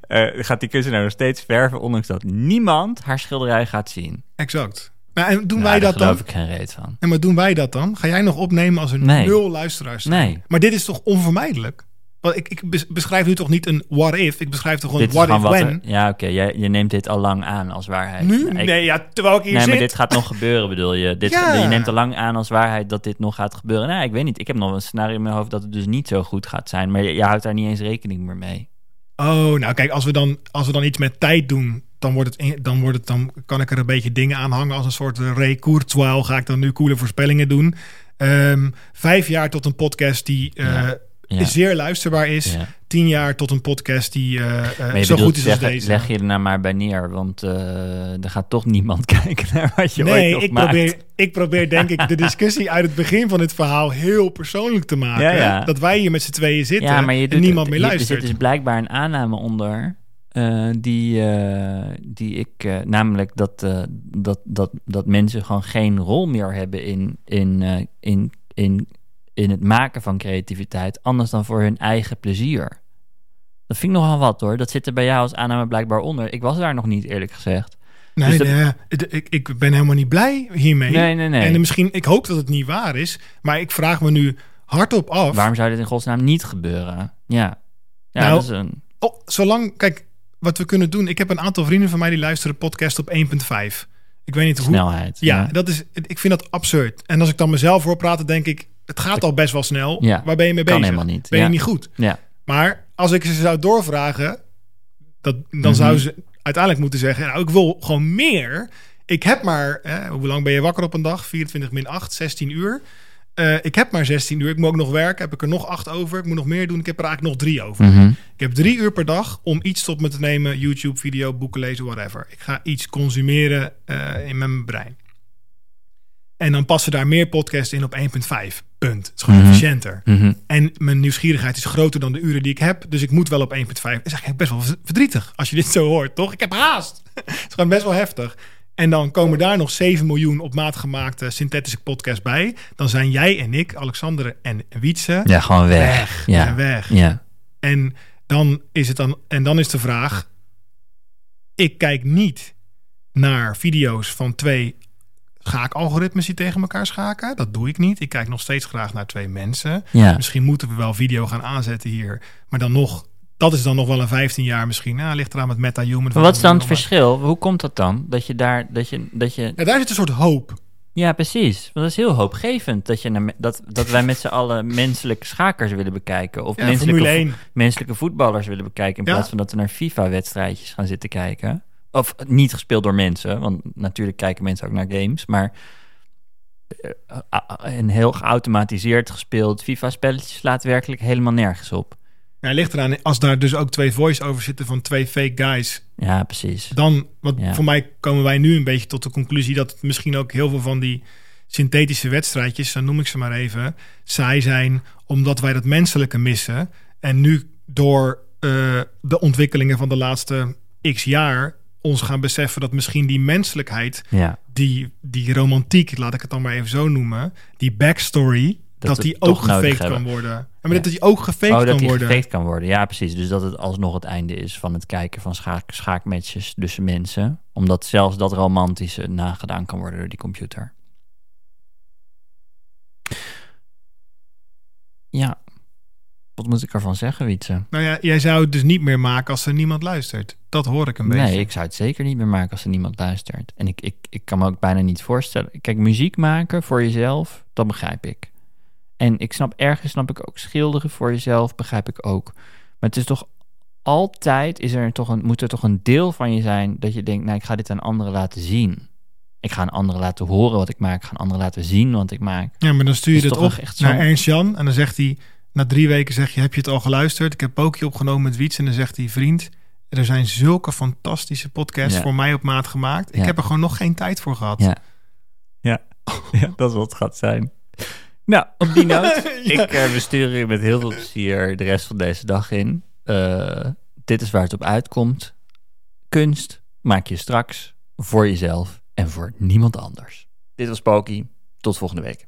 Eh, gaat die kunstenaar nog steeds verven, ondanks dat niemand haar schilderij gaat zien. exact. Nou, en doen Nou, wij dat dan? geloof ik geen reet van. En maar doen wij dat dan? Ga jij nog opnemen als Nee. nul luisteraars? Nee. Maar dit is toch onvermijdelijk? Want ik, ik bes- beschrijf nu toch niet een what if? Ik beschrijf toch gewoon what if wat when? er- ja, oké, jij- je neemt dit al lang aan als waarheid. Nu? Nou, ik- nee, ja, terwijl ik hier Nee, zit. maar dit gaat nog gebeuren, bedoel je? Dit, Ja. Je neemt al lang aan als waarheid dat dit nog gaat gebeuren. Nou, ik weet niet. Ik heb nog een scenario in mijn hoofd dat het dus niet zo goed gaat zijn. Maar je, je houdt daar niet eens rekening meer mee. Oh, nou kijk, als we, dan, als we dan iets met tijd doen, dan, wordt het, in- dan, wordt het, dan kan ik er een beetje dingen aan hangen. Als een soort eh, Kurzweil ga ik dan nu coole voorspellingen doen. Ehm, vijf jaar tot een podcast die eh, Ja. Ja. zeer luisterbaar is. Ja. Tien jaar tot een podcast die eh, zo goed is als deze. leg je er nou maar bij neer, want er gaat toch niemand kijken naar wat je ooit Nee, nog ik maakt. probeer, ik probeer denk ik de discussie uit het begin van dit verhaal heel persoonlijk te maken. Dat wij hier met z'n tweeën zitten ja, maar je en niemand meer je- luistert. Er zit dus blijkbaar een aanname onder. Eh, die, eh, die ik, eh, namelijk dat, dat, dat, dat mensen gewoon geen rol meer hebben in, in, in, in, in het maken van creativiteit, anders dan voor hun eigen plezier. Dat vind ik nogal wat hoor. Dat zit er bij jou als aanname blijkbaar onder. Ik was daar nog niet, eerlijk gezegd. nee, dus dat- nee, het- ik, ik ben helemaal niet blij hiermee. Nee, nee, nee. En misschien, ik hoop dat het niet waar is, maar ik vraag me nu hardop af. Waarom zou dit in godsnaam niet gebeuren? Ja, ja Nou, dat is een... Oh, zolang, kijk, wat we kunnen doen. Ik heb een aantal vrienden van mij die luisteren podcast op 1.5. Ik weet niet hoe. snelheid. Ja, dat is, ik vind dat absurd. En als ik dan mezelf hoor praten, denk ik, het gaat al best wel snel. Ja, Waar ben je mee kan bezig? helemaal niet. Ben je Ja. niet goed? ja. Maar als ik ze zou doorvragen, dat, dan Mhm. zou ze uiteindelijk moeten zeggen: Nou, ik wil gewoon meer. Ik heb maar, hè, hoe lang ben je wakker op een dag? 24 min 8, 16 uur. Eh, ik heb maar 16 uur. Ik moet ook nog werken. Heb ik er nog 8 over? Ik moet nog meer doen. Ik heb er eigenlijk nog 3 over. Mhm. Ik heb drie uur per dag om iets tot me te nemen: YouTube, video, boeken lezen, whatever. Ik ga iets consumeren eh, in mijn brein. En dan passen daar meer podcasts in op 1.5. Punt. Het is gewoon Mhm. efficiënter. Mhm. En mijn nieuwsgierigheid is groter dan de uren die ik heb. Dus ik moet wel op 1.5. Dat is eigenlijk best wel verdrietig als je dit zo hoort, toch? Ik heb haast. Het is gewoon best wel heftig. En dan komen daar nog 7 miljoen op maat gemaakte synthetische podcasts bij. Dan zijn jij en ik, Alexander en Wietse, Ja, gewoon weg. weg. We Ja. weg. Ja. En dan is het dan, en dan is de vraag: ik kijk niet naar video's van twee schaakalgoritmes die tegen elkaar schaken. Dat doe ik niet. Ik kijk nog steeds graag naar twee mensen. Ja. Misschien moeten we wel video gaan aanzetten hier, maar dan nog dat is dan nog wel een 15 jaar misschien. Nou, ligt eraan met meta-human. Maar wat is dan het verschil? Hoe komt dat dan? Dat je daar, dat je, dat je... Ja, daar zit een soort hoop. Ja, precies. Want dat is heel hoopgevend dat, je dat, dat wij met z'n allen menselijke schakers willen bekijken. Of Ja, menselijke, Formule vo- 1. menselijke voetballers willen bekijken. In Ja. plaats van dat we naar FIFA-wedstrijdjes gaan zitten kijken. Of niet gespeeld door mensen. Want natuurlijk kijken mensen ook naar games. Maar eh, eh, een heel geautomatiseerd gespeeld FIFA-spelletje slaat werkelijk helemaal nergens op. Ja, ligt eraan. Als daar dus ook twee voice-overs zitten van twee fake guys. Ja, precies. Dan, want Ja. voor mij komen wij nu een beetje tot de conclusie dat het misschien ook heel veel van die synthetische wedstrijdjes, zo noem ik ze maar even, saai zijn omdat wij dat menselijke missen. En nu door eh, de ontwikkelingen van de laatste x jaar ons gaan beseffen dat misschien die menselijkheid, Ja. die, die romantiek, laat ik het dan maar even zo noemen, die backstory, Dat dat, die ook gefaked hebben. kan worden. Ja, maar Ja. dat die ook gefaked oh, dat kan die worden. gefaked kan worden. Ja, precies. Dus dat het alsnog het einde is van het kijken van schaak, schaakmatches tussen mensen. Omdat zelfs dat romantische nagedaan kan worden door die computer. Ja. Wat moet ik ervan zeggen, Wietse? Nou ja, jij zou het dus niet meer maken als er niemand luistert. Dat hoor ik een beetje. Nee, ik zou het zeker niet meer maken als er niemand luistert. En ik, ik, ik kan me ook bijna niet voorstellen. Kijk, muziek maken voor jezelf, dat begrijp ik. En ik snap ergens, snap ik ook schilderen voor jezelf, begrijp ik ook. Maar het is toch altijd, is er toch een, moet er toch een deel van je zijn dat je denkt, nou, ik ga dit aan anderen laten zien. Ik ga aan anderen laten horen wat ik maak. Ik ga aan anderen laten zien wat ik maak. Ja, maar dan stuur je het toch op echt- naar Ernst Jan. En dan zegt hij, na drie weken zeg je, heb je het al geluisterd? Ik heb Pookje opgenomen met Wiets. En dan zegt hij, vriend, er zijn zulke fantastische podcasts Ja. voor mij op maat gemaakt. Ik Ja. heb er gewoon nog geen tijd voor gehad. Ja. Ja, ja dat is wat het gaat zijn. Nou, op die noot. Ja. Ik uh, bestuur je met heel veel plezier de rest van deze dag in. Eh, dit is waar het op uitkomt. Kunst maak je straks voor jezelf en voor niemand anders. Dit was Poki. Tot volgende week.